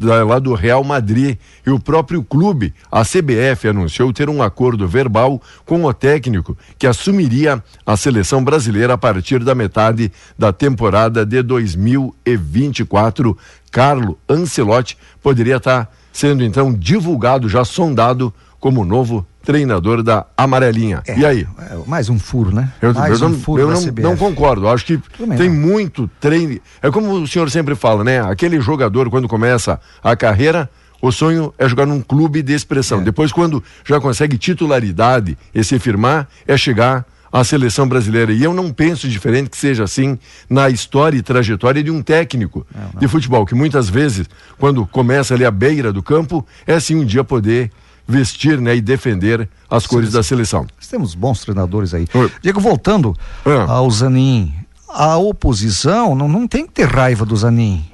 lá do Real Madrid. E o próprio clube, a CBF, anunciou ter um acordo verbal com o técnico que assumiria a seleção brasileira a partir da metade da temporada de 2024. Carlo Ancelotti poderia estar sendo então divulgado, já sondado como novo treinador da Amarelinha. É, e aí? É, mais um furo, né? Eu, mais eu, um não, furo eu não, não, concordo. Acho que tem não. muito treino. É como o senhor sempre fala, né? Aquele jogador, quando começa a carreira, o sonho é jogar num clube de expressão. É. Depois, quando já consegue titularidade e se firmar, é chegar à seleção brasileira. E eu não penso diferente que seja assim na história e trajetória de um técnico não, de futebol, que muitas vezes, quando começa ali à beira do campo, é assim um dia poder vestir né, e defender as sim, cores da seleção. Nós temos bons treinadores aí. Oi. Diego, voltando é. ao Zanin, a oposição não, não tem que ter raiva do Zanin.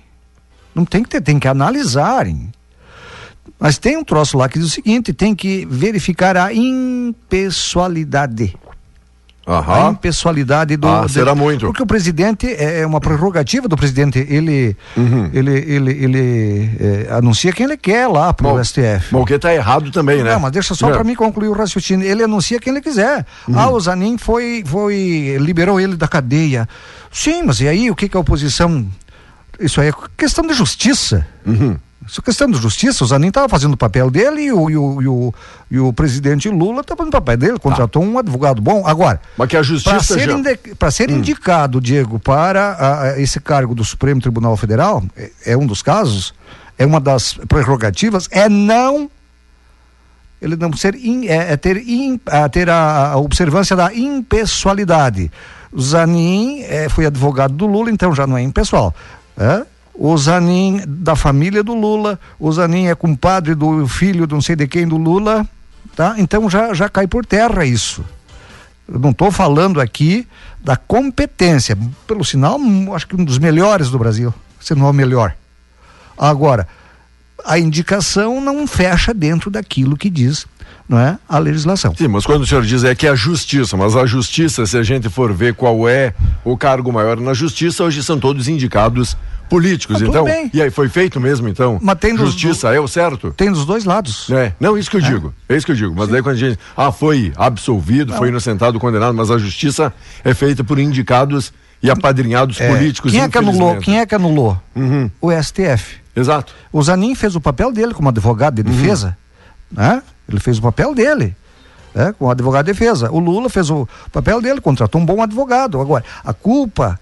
Não tem que ter, tem que analisarem. Mas tem um troço lá que diz o seguinte: tem que verificar a impessoalidade. Aham. A impessoalidade do. Ah, será muito. Porque o presidente é, é uma prerrogativa do presidente. Ele, uhum. ele, ele, ele é, anuncia quem ele quer lá pro Bom, STF. Bom, que tá errado também, né? Não, mas deixa só é. para mim concluir o raciocínio. Ele anuncia quem ele quiser. Uhum. Ah, o Zanin foi, foi. liberou ele da cadeia. Sim, mas e aí o que, que a oposição. Isso aí é questão de justiça. Uhum. Isso é questão de justiça, o Zanin estava fazendo o papel dele e o, e o, e o, e o presidente Lula estava fazendo o papel dele, contratou tá. um advogado bom. Agora, para ser, já... ser hum. indicado, Diego, para a, a esse cargo do Supremo Tribunal Federal, é, é, um dos casos, é uma das prerrogativas, é não ele não ser in, é, é, ter, in, é, ter a, a, observância da impessoalidade. O Zanin é, foi advogado do Lula, então já não é impessoal. É? O Zanin da família do Lula, o Zanin é compadre do filho de não sei de quem do Lula, tá? Então já, já cai por terra isso. Eu não estou falando aqui da competência, pelo sinal, acho que um dos melhores do Brasil, se não é o melhor. Agora, a indicação não fecha dentro daquilo que diz não é a legislação. Sim, mas quando o senhor diz é que é a justiça, mas a justiça, se a gente for ver qual é o cargo maior na justiça, hoje são todos indicados políticos, ah, então. Bem. E aí foi feito mesmo, então. Mas tem Justiça do... é o certo? Tem dos dois lados. É, não, isso que eu é. digo. É isso que eu digo. Mas Sim. daí quando a gente. Ah, foi absolvido, não. foi inocentado, condenado, mas a justiça é feita por indicados e apadrinhados é. políticos. Quem é que anulou? Quem é que anulou? Uhum. O STF. Exato. O Zanin fez o papel dele como advogado de uhum. defesa, uhum. né? Ele fez o papel dele. É, com o advogado de defesa. O Lula fez o papel dele, contratou um bom advogado. Agora, a culpa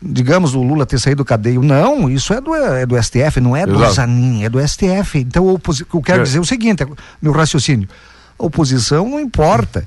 digamos, o Lula ter saído do cadeio. Não, isso é do, é do STF, não é Exato. do Zanin, é do STF. Então, o que eu quero é. dizer é o seguinte, é, meu raciocínio, a oposição não importa.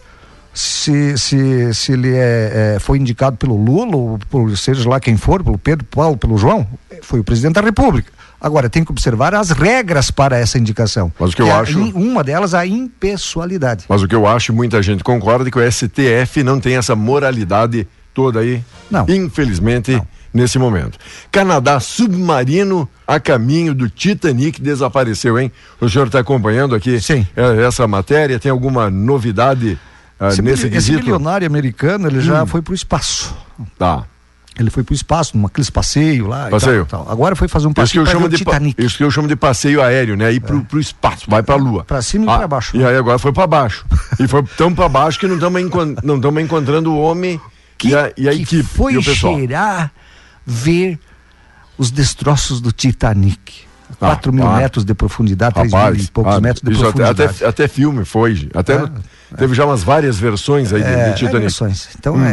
Se, se, se ele é, é, foi indicado pelo Lula, ou por seja lá quem for, pelo Pedro, Paulo, pelo João, foi o presidente da República. Agora, tem que observar as regras para essa indicação. Mas o que eu é acho. uma delas, a impessoalidade. Mas o que eu acho, muita gente concorda, é que o STF não tem essa moralidade toda aí. Não. Infelizmente, não. nesse momento. Canadá submarino a caminho do Titanic desapareceu, hein? O senhor está acompanhando aqui Sim. essa matéria? Tem alguma novidade uh, esse nesse esse quesito? Esse milionário americano, ele hum. já foi para o espaço. Tá. Ele foi para o espaço, num aqueles passeio lá. Passeio. Tal, tal. Agora foi fazer um passeio isso que eu chamo de Titanic. Isso que eu chamo de passeio aéreo, né? Ir pro, é. pro espaço, vai pra lua. Para cima e ah, para baixo. E aí agora foi para baixo. e foi tão para baixo que não estamos não encontrando o homem que, e a, e a que equipe, foi cheirar ver os destroços do Titanic. 4 ah, mil ah, metros de profundidade, 3 mil e poucos ah, metros de profundidade. Até, até filme foi. Até é, teve é. já umas várias versões aí é, de, Titanic. Versões. Então, hum.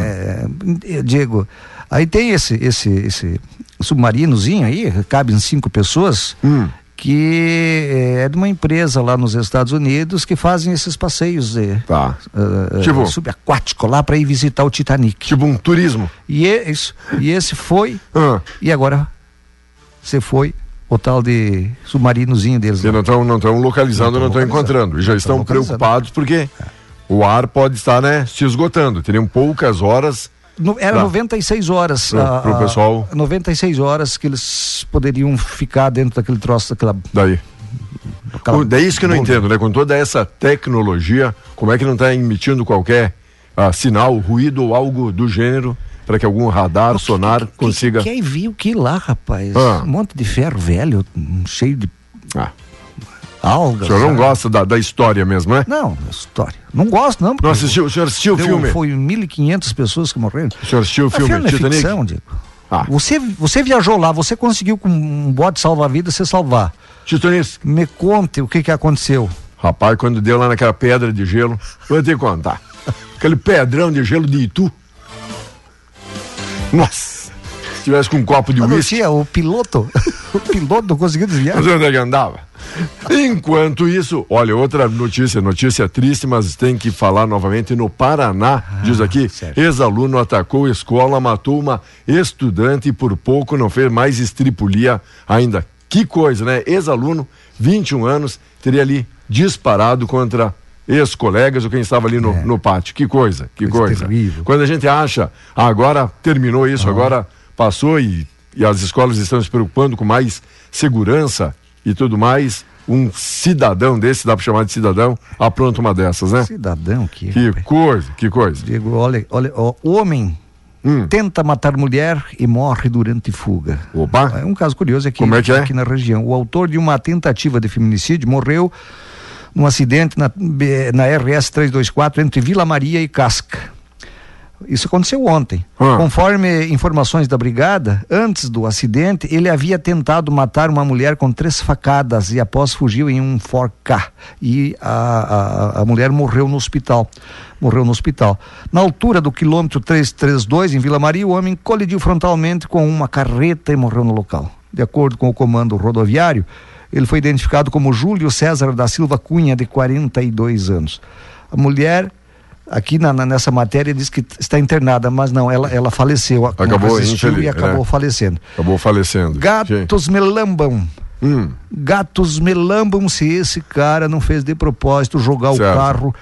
é, Diego, aí tem esse, esse, esse submarinozinho aí, cabem cinco pessoas. Hum que eh, é de uma empresa lá nos Estados Unidos que fazem esses passeios de, tá. uh, tipo, subaquático lá para ir visitar o Titanic. Tipo um turismo. E, é, isso, e esse foi, ah. e agora você foi o tal de submarinozinho deles. E não estão não estão localizando, não estão encontrando. E já estão preocupados porque é. o ar pode estar né, se esgotando. Teriam poucas horas No, era Tá. 96 horas. Pro- a- pro pessoal. 96 horas que eles poderiam ficar dentro daquele troço, daquela. Daí. O- Daí isso que eu não entendo, né? Com toda essa tecnologia, como é que não está emitindo qualquer ah, sinal, ruído ou algo do gênero para que algum radar, sonar consiga. Quem viu o que lá, rapaz? Ah. Um monte de ferro velho, cheio de Ah, algas. o senhor não sabe? gosta da, da história mesmo, né? Não, história. Não gosto, não. Não assistiu, o senhor assistiu o filme? Foi 1.500 pessoas que morreram. O senhor assistiu o A filme filme é Titanic? ficção, Diego. Ah. Você, você viajou lá, você conseguiu com um bote salva-vidas você salvar. Titanic. Me conte o que que aconteceu. Rapaz, quando deu lá naquela pedra de gelo, vou te contar. Aquele pedrão de gelo de Itu. Nossa! Se tivesse com um copo de Ah, uísque, o piloto, o piloto não conseguiu desviar. sei onde é que andava. Enquanto isso, olha, outra notícia, notícia triste, mas tem que falar novamente no Paraná. diz aqui, ex-aluno atacou escola, matou uma estudante e por pouco não fez mais estripulia ainda. Que coisa, né? Ex-aluno, 21 anos, teria ali disparado contra ex-colegas ou quem estava ali no, É. no pátio. Que coisa, que Coisa coisa. Quando a gente acha, ah, agora terminou isso, agora passou e, e as escolas estão se preocupando com mais segurança e tudo mais, um cidadão desse, dá para chamar de cidadão, apronta uma dessas, né? Cidadão que. Que rapaz. coisa, que coisa. Diego, olha, olha, ó, o homem Hum. tenta matar mulher e morre durante fuga. Opa. É um caso curioso aqui, Como é que é? aqui na região. O autor de uma tentativa de feminicídio morreu num acidente na, na RS 324 entre Vila Maria e Casca. Isso aconteceu ontem. Ah. Conforme informações da brigada, antes do acidente, ele havia tentado matar uma mulher com três facadas e após fugiu em um Ford K. E a, a, a mulher morreu no hospital. Morreu no hospital. Na altura do quilômetro 332, em Vila Maria, o homem colidiu frontalmente com uma carreta e morreu no local. De acordo com o comando rodoviário, ele foi identificado como Júlio César da Silva Cunha, de 42 anos. A mulher aqui na, na- nessa matéria diz que está internada, mas não, ela, ela faleceu. Acabou, infeliz, e acabou né? falecendo. Acabou falecendo. Gatos me lambam. Hum, Gatos me lambam se esse cara não fez de propósito jogar Certo. o carro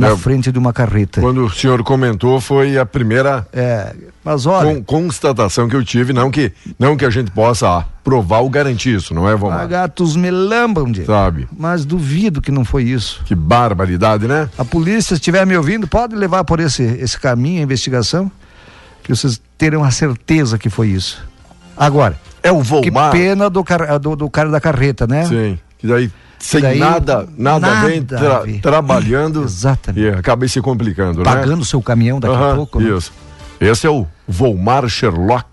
na É, frente de uma carreta. quando o senhor comentou, foi a primeira É, mas olha, con- constatação que eu tive, não que, não que a gente possa provar ou garantir isso, não é, ah, Vomar? gatos me lambam, Diego. Sabe? mas duvido que não foi isso. Que barbaridade, né? A polícia, se estiver me ouvindo, pode levar por esse, esse caminho a investigação, que vocês terão a certeza que foi isso. Agora, É o que Volmar. pena do, car- do, do cara da carreta, né? Sim. Que daí, sem daí, nada, nada, nada tra- trabalhando. Exatamente. E acabei se complicando, Pagando né? seu caminhão daqui a pouco. né? Isso. Esse é o Volmar Sherlock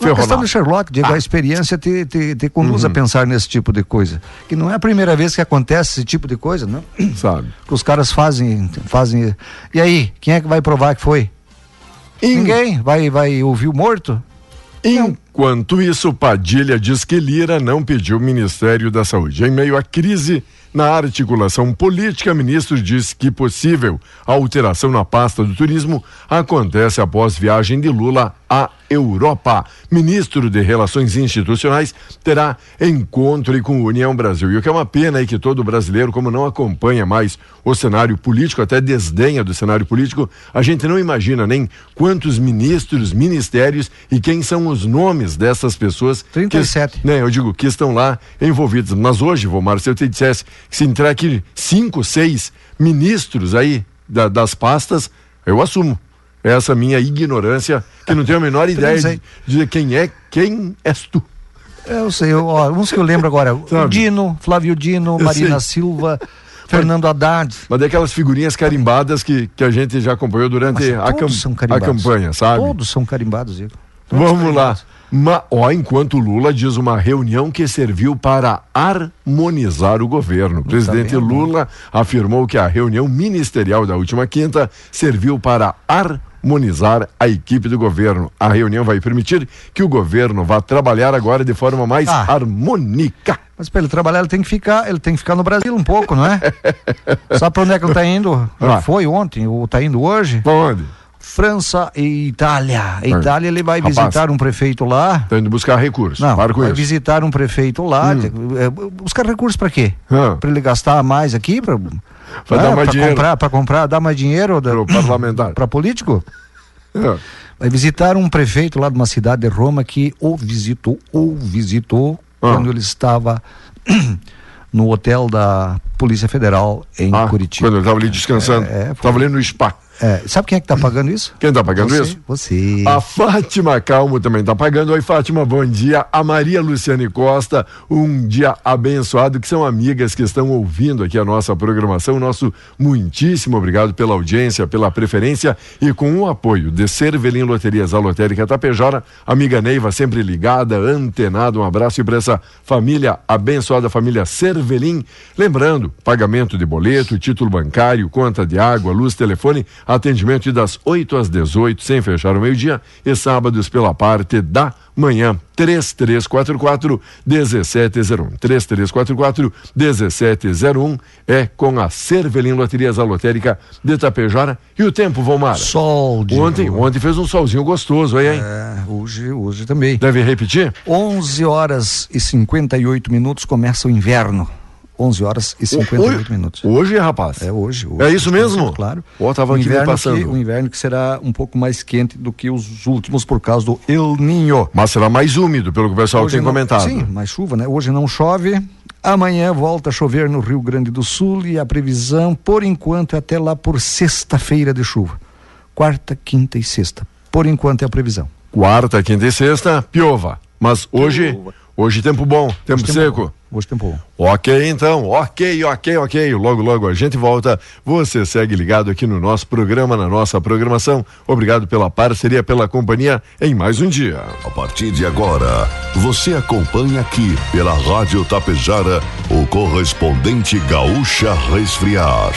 Não, a questão do Sherlock, Diego, Ah. a experiência te, te, te conduz Uhum. a pensar nesse tipo de coisa. Que não é a primeira vez que acontece esse tipo de coisa, não? Sabe? Que os caras fazem, fazem. E aí, quem é que vai provar que foi? Ninguém? Vai, vai ouvir o morto? Enquanto isso, Padilha diz que Lira não pediu o Ministério da Saúde. Em meio à crise na articulação política, o ministro diz que possível alteração na pasta do turismo acontece após viagem de Lula à Europa. Ministro de Relações Institucionais terá encontro com a União Brasil. E o que é uma pena é que todo brasileiro, como não acompanha mais o cenário político, até desdenha do cenário político, a gente não imagina nem quantos ministros, ministérios e quem são os nomes dessas pessoas. 37. Que, né, eu digo que estão lá envolvidos. Mas hoje, Vomar, se eu te dissesse que se entrar aqui cinco, seis ministros aí da- das pastas, eu assumo essa minha ignorância, que não tenho a menor ideia de, de quem é, quem és tu. Eu sei, eu, ó, uns que eu lembro agora. Dino, Flávio Dino, Eu Marina sei. Silva, Fernando Haddad. Mas daquelas figurinhas carimbadas que, que a gente já acompanhou durante a, cam- a campanha, sabe? Todos são carimbados, Diego. Todos Vamos lá. carimbados. Ma, ó, enquanto Lula diz uma reunião que serviu para harmonizar o governo. O presidente bem, Lula afirmou que a reunião ministerial da última quinta serviu para harmonizar a equipe do governo. A reunião vai permitir que o governo vá trabalhar agora de forma mais Ah. harmônica. Mas para ele trabalhar, ele tem que ficar, ele tem que ficar no Brasil um pouco, não é? Sabe para onde é que ele tá indo? Ah. foi ontem, ou tá indo hoje? Pra onde? França e Itália. A Itália ele vai Rapaz. visitar um prefeito lá. Tá indo buscar recursos. Não, Para com vai isso. visitar um prefeito lá. é, buscar recursos para quê? Ah. Para ele gastar mais aqui? Para Pra dar mais dinheiro. comprar, para comprar, dar mais dinheiro Pro parlamentar. para político? É. Vai visitar um prefeito lá de uma cidade de Roma que o visitou, ou visitou, ah. quando ele estava no hotel da Polícia Federal em ah, Curitiba. Quando ele estava ali descansando. Estava é, é, ali no spa. É, sabe quem é que está pagando isso? Quem está pagando você, isso? Você. A Fátima Calmo também está pagando. Oi, Fátima, bom dia. A Maria Luciane Costa, um dia abençoado, que são amigas que estão ouvindo aqui a nossa programação. Nosso muitíssimo obrigado pela audiência, pela preferência e com o apoio de Cervelim Loterias, a Lotérica Tapejara. Amiga Neiva, sempre ligada, antenada. Um abraço e para essa família abençoada, família Cervelim. Lembrando, pagamento de boleto, título bancário, conta de água, luz, telefone Atendimento das 8 às 18, sem fechar o meio-dia, e sábados pela parte da manhã. 3344 1701. 3344 1701 é com a Cervelim Loterias Alotérica de Tapejara. E o tempo, Vomar? Sol de Ontem, ontem fez um solzinho gostoso aí, hein? É, hoje, hoje também. Deve repetir? 11 horas e 58 minutos começa o inverno. 11 horas e 58 hoje, minutos. Hoje, rapaz? É hoje. hoje é isso mesmo? Claro. Ó, tava aqui inverno passando. Que, o inverno que será um pouco mais quente do que os últimos por causa do El Ninho. Mas será mais úmido, pelo que o pessoal hoje tem não, comentado. Sim, mais chuva, né? Hoje não chove. Amanhã volta a chover no Rio Grande do Sul e a previsão, por enquanto, é até lá por sexta-feira de chuva. Quarta, quinta e sexta. Por enquanto é a previsão. Quarta, quinta e sexta, piova. Mas hoje, piova. hoje tempo bom, tempo hoje seco. Tempo Hoje tempo bom. Ok, então, ok, ok, ok. Logo, logo a gente volta. Você segue ligado aqui no nosso programa, na nossa programação. Obrigado pela parceria, pela companhia em mais um dia. A partir de agora, você acompanha aqui pela Rádio Tapejara o correspondente Gaúcha Resfriar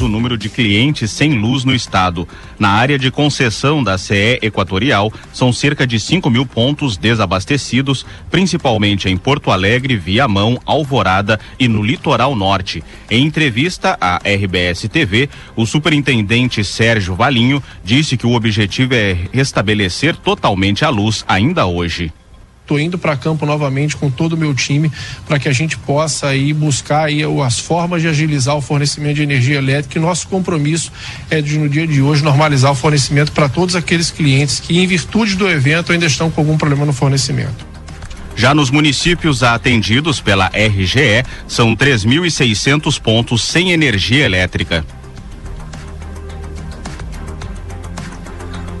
o número de clientes sem luz no estado. Na área de concessão da CE Equatorial, são cerca de 5 mil pontos desabastecidos, principalmente em Porto Alegre, Viamão, Alvorada e no litoral norte. Em entrevista à RBS TV, o superintendente Sérgio Valinho disse que o objetivo é restabelecer totalmente a luz ainda hoje. Estou indo para campo novamente com todo o meu time para que a gente possa aí buscar aí as formas de agilizar o fornecimento de energia elétrica. E nosso compromisso é de no dia de hoje normalizar o fornecimento para todos aqueles clientes que, em virtude do evento, ainda estão com algum problema no fornecimento. Já nos municípios atendidos pela RGE, são 3.600 pontos sem energia elétrica.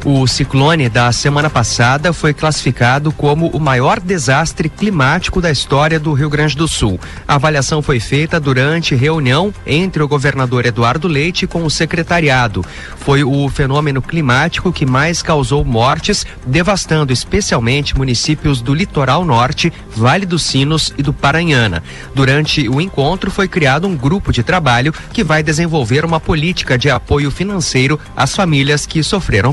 O ciclone da semana passada foi classificado como o maior desastre climático da história do Rio Grande do Sul. A avaliação foi feita durante reunião entre o governador Eduardo Leite com o secretariado. Foi o fenômeno climático que mais causou mortes, devastando especialmente municípios do litoral norte, Vale dos Sinos e do Paranhana. Durante o encontro foi criado um grupo de trabalho que vai desenvolver uma política de apoio financeiro às famílias que sofreram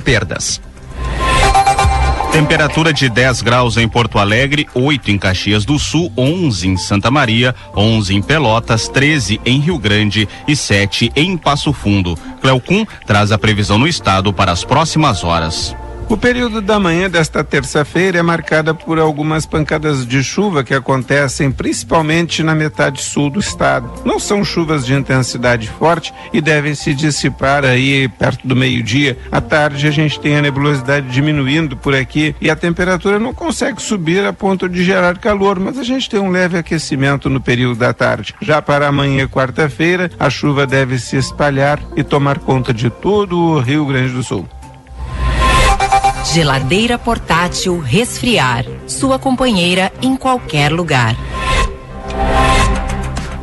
Temperatura de 10 graus em Porto Alegre, 8 em Caxias do Sul, 11 em Santa Maria, 11 em Pelotas, 13 em Rio Grande e 7 em Passo Fundo. Cleocum traz a previsão no estado para as próximas horas. O período da manhã desta terça-feira é marcada por algumas pancadas de chuva que acontecem principalmente na metade sul do estado. Não são chuvas de intensidade forte e devem se dissipar aí perto do meio-dia. À tarde a gente tem a nebulosidade diminuindo por aqui e a temperatura não consegue subir a ponto de gerar calor, mas a gente tem um leve aquecimento no período da tarde. Já para amanhã, quarta-feira, a chuva deve se espalhar e tomar conta de todo o Rio Grande do Sul. Geladeira portátil resfriar. Sua companheira em qualquer lugar.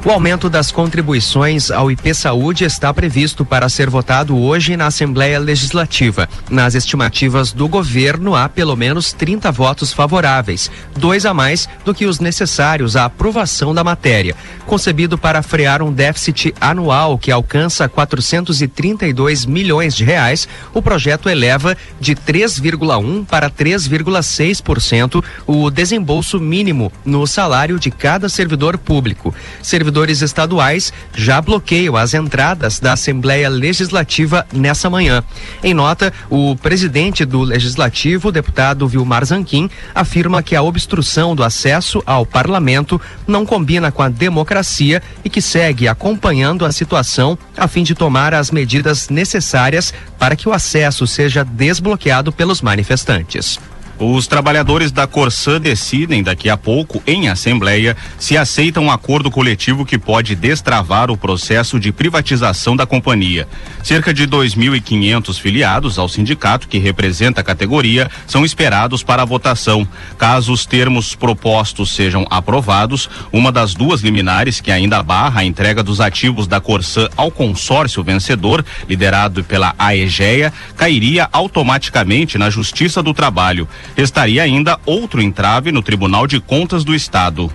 O aumento das contribuições ao IP Saúde está previsto para ser votado hoje na Assembleia Legislativa. Nas estimativas do governo, há pelo menos 30 votos favoráveis, dois a mais do que os necessários à aprovação da matéria. Concebido para frear um déficit anual que alcança 432 milhões de reais, o projeto eleva de 3,1 para 3,6% o desembolso mínimo no salário de cada servidor público. Servidor servidores estaduais já bloqueiam as entradas da Assembleia Legislativa nessa manhã. Em nota, o presidente do Legislativo, deputado Vilmar Zanquim, afirma que a obstrução do acesso ao parlamento não combina com a democracia e que segue acompanhando a situação a fim de tomar as medidas necessárias para que o acesso seja desbloqueado pelos manifestantes. Os trabalhadores da Corsã decidem daqui a pouco, em assembleia, se aceitam um acordo coletivo que pode destravar o processo de privatização da companhia. Cerca de 2.500 filiados ao sindicato que representa a categoria são esperados para a votação. Caso os termos propostos sejam aprovados, uma das duas liminares que ainda barra a entrega dos ativos da Corsã ao consórcio vencedor, liderado pela AEGEA, cairia automaticamente na Justiça do Trabalho. Restaria ainda outro entrave no Tribunal de Contas do Estado.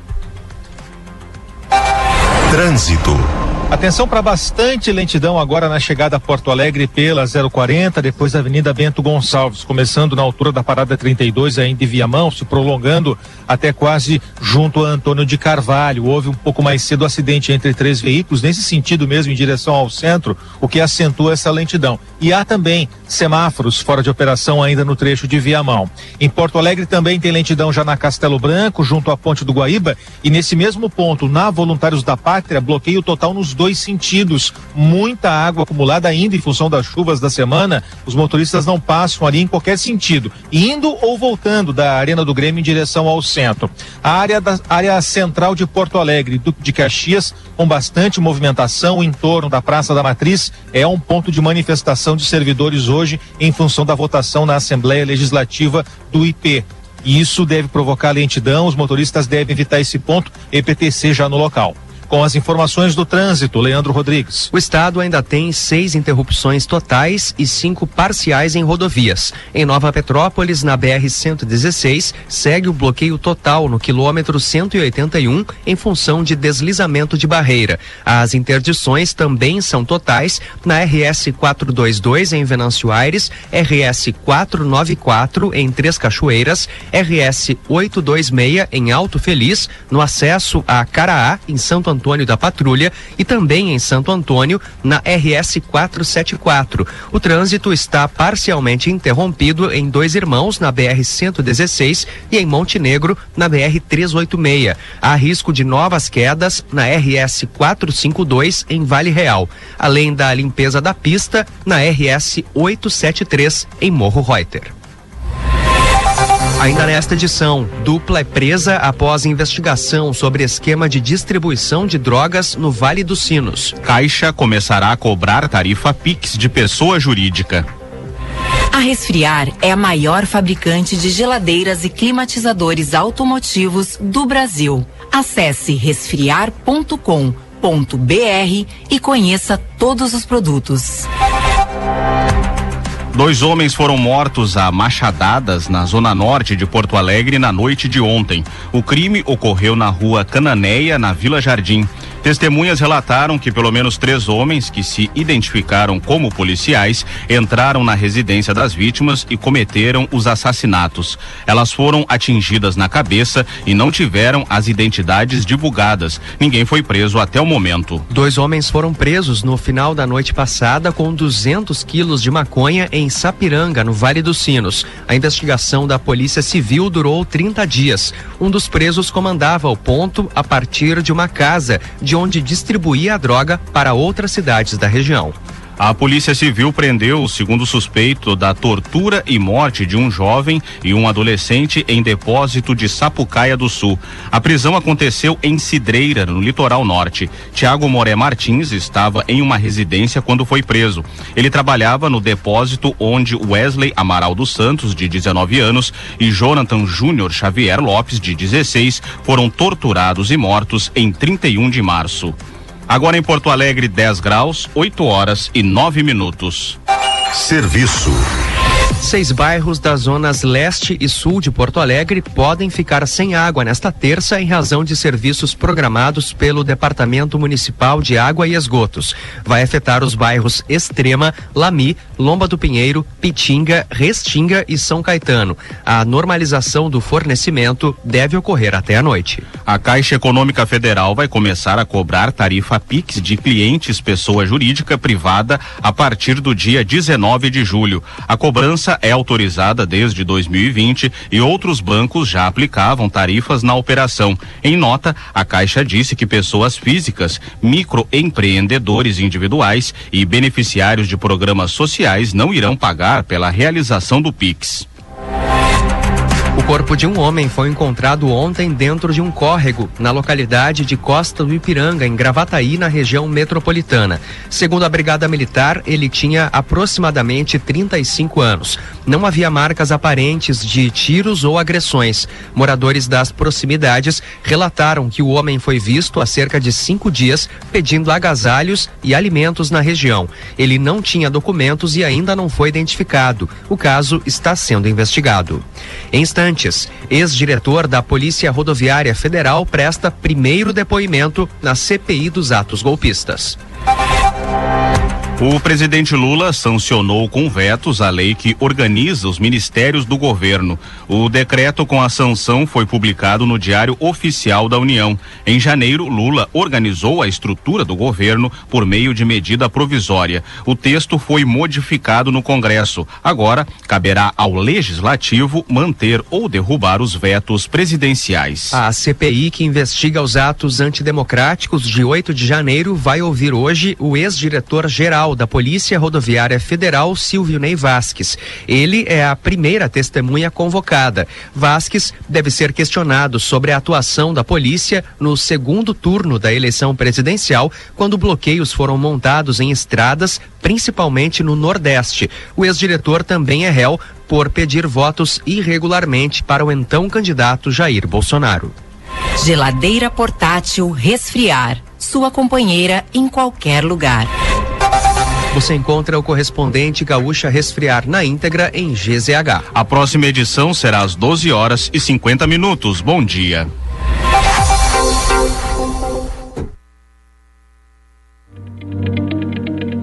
Trânsito. Atenção para bastante lentidão agora na chegada a Porto Alegre pela 040, depois da Avenida Bento Gonçalves, começando na altura da parada 32 ainda em Viamão, se prolongando até quase junto a Antônio de Carvalho. Houve um pouco mais cedo acidente entre três veículos, nesse sentido mesmo, em direção ao centro, o que acentua essa lentidão. E há também semáforos fora de operação ainda no trecho de Viamão. Em Porto Alegre também tem lentidão já na Castelo Branco, junto à Ponte do Guaíba, e nesse mesmo ponto, na Voluntários da Pátria, bloqueio total nos dois sentidos. Muita água acumulada ainda em função das chuvas da semana. Os motoristas não passam ali em qualquer sentido, indo ou voltando da Arena do Grêmio em direção ao centro. A área da área central de Porto Alegre, Duque de Caxias, com bastante movimentação em torno da Praça da Matriz, é um ponto de manifestação de servidores hoje em função da votação na Assembleia Legislativa do IP. E isso deve provocar lentidão, os motoristas devem evitar esse ponto, EPTC já no local. Com as informações do trânsito, Leandro Rodrigues. O estado ainda tem seis interrupções totais e cinco parciais em rodovias. Em Nova Petrópolis, na BR-116, segue o bloqueio total no quilômetro 181 em função de deslizamento de barreira. As interdições também são totais na RS 422 em Venâncio Aires, RS 494 em Três Cachoeiras, RS 826 em Alto Feliz, no acesso a Caraá, em Santo Antônio Antônio da Patrulha e também em Santo Antônio, na RS 474. O trânsito está parcialmente interrompido em Dois Irmãos, na BR 116 e em Montenegro, na BR 386. Há risco de novas quedas na RS 452 em Vale Real, além da limpeza da pista na RS 873 em Morro Reuter. Ainda nesta edição, dupla é presa após investigação sobre esquema de distribuição de drogas no Vale dos Sinos. Caixa começará a cobrar tarifa PIX de pessoa jurídica. A Resfriar é a maior fabricante de geladeiras e climatizadores automotivos do Brasil. Acesse resfriar.com.br e conheça todos os produtos. Dois homens foram mortos a machadadas na zona norte de Porto Alegre na noite de ontem. O crime ocorreu na rua Cananéia, na Vila Jardim. Testemunhas relataram que pelo menos três homens que se identificaram como policiais entraram na residência das vítimas e cometeram os assassinatos. Elas foram atingidas na cabeça e não tiveram as identidades divulgadas. Ninguém foi preso até o momento. Dois homens foram presos no final da noite passada com 200 quilos de maconha em Sapiranga, no Vale dos Sinos. A investigação da Polícia Civil durou 30 dias. Um dos presos comandava o ponto a partir de uma casa de onde distribuía a droga para outras cidades da região. A Polícia Civil prendeu o segundo suspeito da tortura e morte de um jovem e um adolescente em depósito de Sapucaia do Sul. A prisão aconteceu em Cidreira, no litoral norte. Tiago Moré Martins estava em uma residência quando foi preso. Ele trabalhava no depósito onde Wesley Amaral dos Santos, de 19 anos, e Jonathan Júnior Xavier Lopes, de 16, foram torturados e mortos em 31 de março. Agora em Porto Alegre, 10 graus, 8 horas e 9 minutos. Serviço. Seis bairros das zonas leste e sul de Porto Alegre podem ficar sem água nesta terça em razão de serviços programados pelo Departamento Municipal de Água e Esgotos. Vai afetar os bairros Extrema, Lami, Lomba do Pinheiro, Pitinga, Restinga e São Caetano. A normalização do fornecimento deve ocorrer até a noite. A Caixa Econômica Federal vai começar a cobrar tarifa PIX de clientes pessoa jurídica privada a partir do dia 19 de julho. A cobrança é autorizada desde 2020 e outros bancos já aplicavam tarifas na operação. Em nota, a Caixa disse que pessoas físicas, microempreendedores individuais e beneficiários de programas sociais não irão pagar pela realização do PIX. O corpo de um homem foi encontrado ontem dentro de um córrego na localidade de Costa do Ipiranga, em Gravataí, na região metropolitana. Segundo a Brigada Militar, ele tinha aproximadamente 35 anos. Não havia marcas aparentes de tiros ou agressões. Moradores das proximidades relataram que o homem foi visto há cerca de cinco dias pedindo agasalhos e alimentos na região. Ele não tinha documentos e ainda não foi identificado. O caso está sendo investigado. Em ex-diretor da Polícia Rodoviária Federal presta primeiro depoimento na CPI dos atos golpistas. O presidente Lula sancionou com vetos a lei que organiza os ministérios do governo. O decreto com a sanção foi publicado no Diário Oficial da União. Em janeiro, Lula organizou a estrutura do governo por meio de medida provisória. O texto foi modificado no Congresso. Agora, caberá ao legislativo manter ou derrubar os vetos presidenciais. A CPI que investiga os atos antidemocráticos de 8 de janeiro vai ouvir hoje o da Polícia Rodoviária Federal, Silvio Ney Vasques. Ele é a primeira testemunha convocada. Vasques deve ser questionado sobre a atuação da polícia no segundo turno da eleição presidencial, quando bloqueios foram montados em estradas, principalmente no Nordeste. O ex-diretor também é réu por pedir votos irregularmente para o então candidato Jair Bolsonaro. Geladeira portátil resfriar. Sua companheira em qualquer lugar. Você encontra o correspondente Gaúcha Resfriar na íntegra em GZH. A próxima edição será às 12 horas e 50 minutos. Bom dia.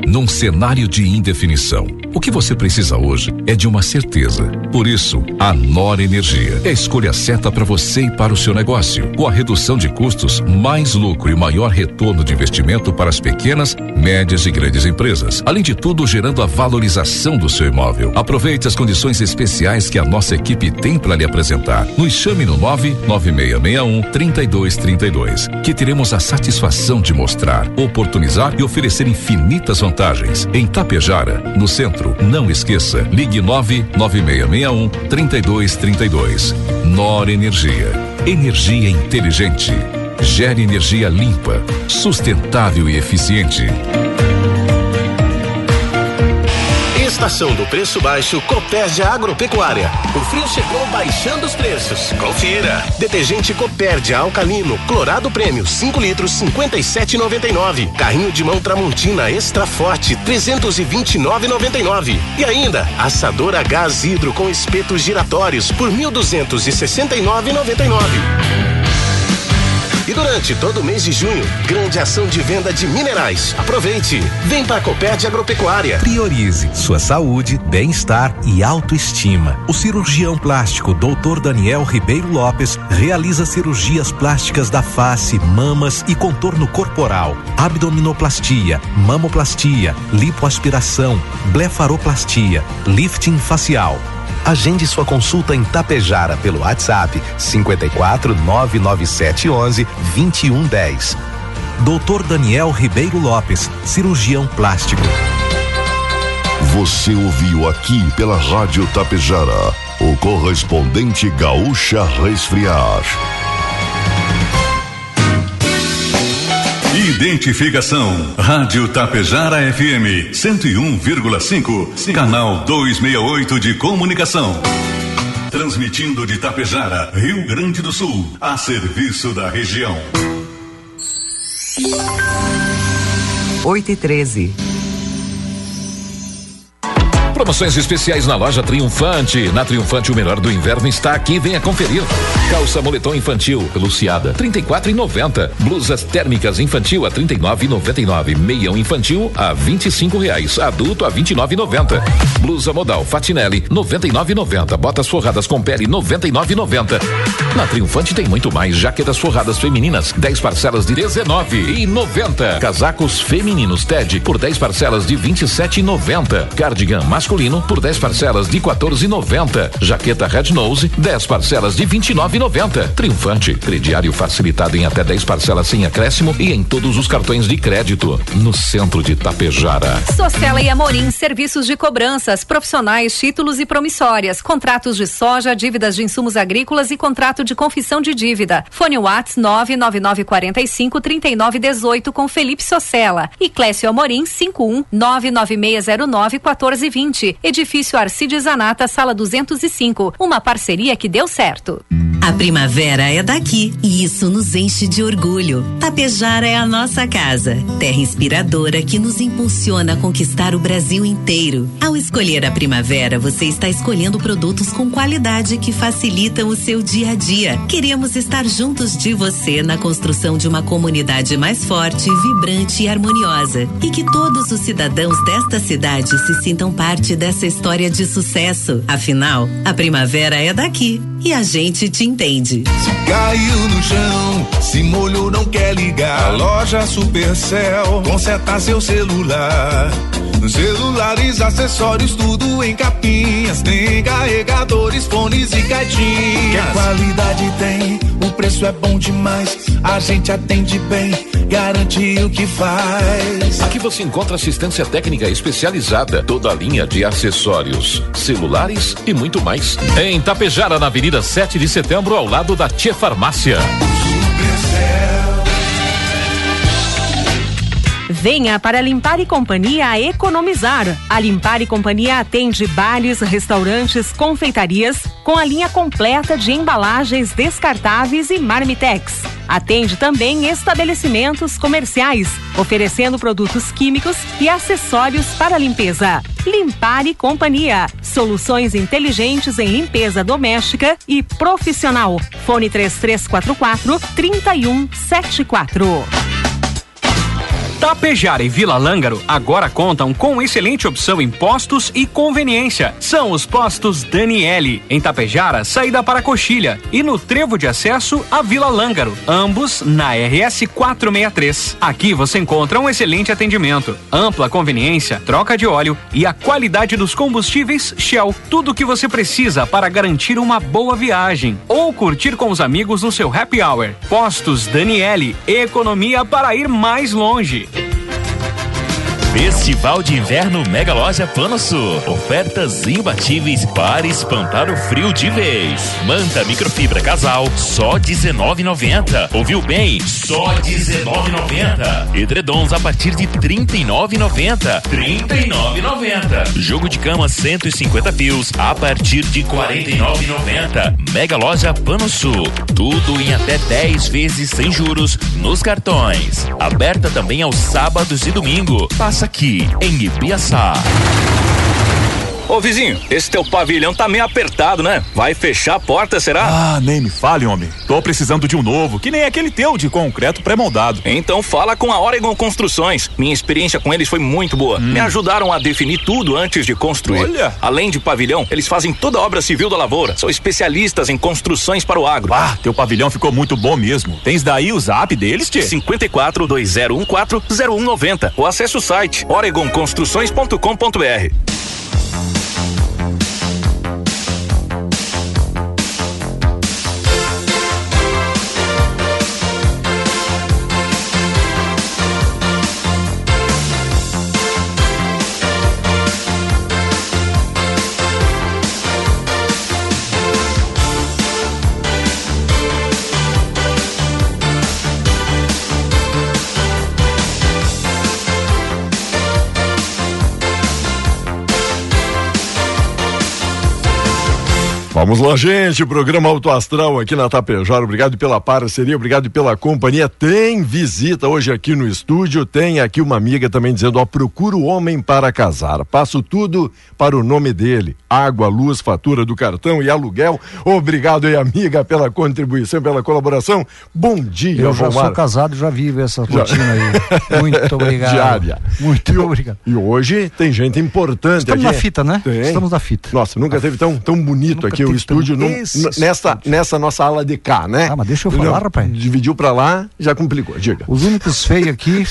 Num cenário de indefinição, o que você precisa hoje é de uma certeza. Por isso, a Nor Energia é a escolha certa para você e para o seu negócio. Com a redução de custos, mais lucro e maior retorno de investimento para as pequenas, médias e grandes empresas. Além de tudo, gerando a valorização do seu imóvel. Aproveite as condições especiais que a nossa equipe tem para lhe apresentar. Nos chame no 99661 3232, que teremos a satisfação de mostrar, oportunizar e oferecer infinitas vantagens. Em Tapejara, no centro, não esqueça, ligue 99661 3232. Nor Energia. Energia inteligente. Gere energia limpa, sustentável e eficiente. Estação do Preço Baixo Copérdia Agropecuária. O frio chegou baixando os preços. Confira. Detergente Copérdia Alcalino, Clorado Prêmio, 5 litros, 57,99. Carrinho de mão Tramontina Extra Forte, 329,99. E ainda, assadora gás hidro com espetos giratórios por 1.269,99. E durante todo o mês de junho, grande ação de venda de minerais. Aproveite. Vem para a Copérdia Agropecuária. Priorize sua saúde, bem-estar e autoestima. O cirurgião plástico Dr. Daniel Ribeiro Lopes realiza cirurgias plásticas da face, mamas e contorno corporal, abdominoplastia, mamoplastia, lipoaspiração, blefaroplastia, lifting facial. Agende sua consulta em Tapejara pelo WhatsApp 54 997 11 2110. Dr. Daniel Ribeiro Lopes, cirurgião plástico. Você ouviu aqui pela Rádio Tapejara o correspondente Gaúcha Resfriar. Identificação. Rádio Tapejara FM 101,5. Canal 268 de Comunicação. Transmitindo de Tapejara, Rio Grande do Sul, a serviço da região. 8 e 13. Promoções especiais na loja Triunfante. Na Triunfante, o melhor do inverno está aqui. Venha conferir. Calça moletom infantil, Luciada, 34,90. Blusas térmicas infantil a 39,99. Meião infantil a 25 reais. Adulto a 29,90. Blusa modal Fatinelli, 99,90. Botas forradas com pele, 99,90. Na Triunfante tem muito mais. Jaquetas forradas femininas, 10 parcelas de 19,90. Casacos femininos TED por 10 parcelas de 27,90. Cardigan masculino por 10 parcelas de 14,90. Jaqueta Red Nose, 10 parcelas de 29,90. Triunfante, crediário facilitado em até 10 parcelas sem acréscimo e em todos os cartões de crédito. No centro de Tapejara. Socela e Amorim, serviços de cobranças, profissionais, títulos e promissórias, contratos de soja, dívidas de insumos agrícolas e contrato de confissão de dívida. Fone Whats 99945 3918 com Felipe Socella e Clécio Amorim 51 99609 1420. Edifício Arcides Zanata, sala 205. Uma parceria que deu certo. A primavera é daqui e isso nos enche de orgulho. Tapejara é a nossa casa, terra inspiradora que nos impulsiona a conquistar o Brasil inteiro. Ao escolher a primavera, você está escolhendo produtos com qualidade que facilitam o seu dia a dia. Queremos estar juntos de você na construção de uma comunidade mais forte, vibrante e harmoniosa. E que todos os cidadãos desta cidade se sintam parte dessa história de sucesso. Afinal, a primavera é daqui e a gente te entende. Caiu no chão, se molhou, não quer ligar. A loja Supercell conserta seu celular. Celulares, acessórios, tudo em capinhas. Tem carregadores, fones e caixinhas. Que qualidade tem, o preço é bom demais. A gente atende bem, garante o que faz. Aqui você encontra assistência técnica especializada, toda a linha de acessórios, celulares e muito mais. Em Tapejara, na Avenida 7 de Setembro, ao lado da Tia Farmácia. Venha para Limpar e Companhia a economizar. A Limpar e Companhia atende bares, restaurantes, confeitarias com a linha completa de embalagens descartáveis e marmitex. Atende também estabelecimentos comerciais, oferecendo produtos químicos e acessórios para limpeza. Limpar e Companhia. Soluções inteligentes em limpeza doméstica e profissional. Fone 3344 3174. Tapejara e Vila Lângaro agora contam com excelente opção em postos e conveniência. São os postos Daniele, em Tapejara, saída para Coxilha, e no trevo de acesso a Vila Lângaro, ambos na RS 463. Aqui você encontra um excelente atendimento, ampla conveniência, troca de óleo e a qualidade dos combustíveis Shell. Tudo o que você precisa para garantir uma boa viagem ou curtir com os amigos no seu happy hour. Postos Daniele, economia para ir mais longe. Bye. Festival de Inverno Mega Loja Pano Sul. Ofertas imbatíveis para espantar o frio de vez. Manta microfibra casal, só R$19,90. Ouviu bem? Só R$19,90. Edredons a partir de R$39,90. R$39,90. Jogo de cama 150 fios a partir de R$49,90. Mega Loja Pano Sul. Tudo em até 10 vezes sem juros nos cartões. Aberta também aos sábados e domingo. Passa aqui em Ibiaçá. Ô vizinho, esse teu pavilhão tá meio apertado, né? Vai fechar a porta, será? Ah, nem me fale, homem. Tô precisando de um novo, que nem aquele teu de concreto pré-moldado. Então fala com a Oregon Construções. Minha experiência com eles foi muito boa. Me ajudaram a definir tudo antes de construir. Olha. Além de pavilhão, eles fazem toda a obra civil da lavoura. São especialistas em construções para o agro. Ah, teu pavilhão ficou muito bom mesmo. Tens daí o zap deles, tchê? 54 2014 0190 ou acesse o site oregonconstruções.com.br. Vamos lá, gente. Programa Auto Astral aqui na Tapejara. Obrigado pela parceria, obrigado pela companhia. Tem visita hoje aqui no estúdio. Tem aqui uma amiga também dizendo: ó, procura o homem para casar. Passo tudo para o nome dele: água, luz, fatura do cartão e aluguel. Obrigado aí, amiga, pela contribuição, pela colaboração. Bom dia, Eu já Romar. sou casado, já vivo essa Já. rotina aí. Muito obrigado. Diária. Muito E obrigado. E hoje tem gente importante Estamos aqui. na fita, né? Tem. Estamos na fita. Nossa, nunca teve tão, tão bonito aqui o estúdio tão- num- esse n- nessa, nessa nossa ala de cá, né? Ah, mas deixa eu falar, rapaz. Dividiu pra lá, já complicou. Diga. Os únicos feios aqui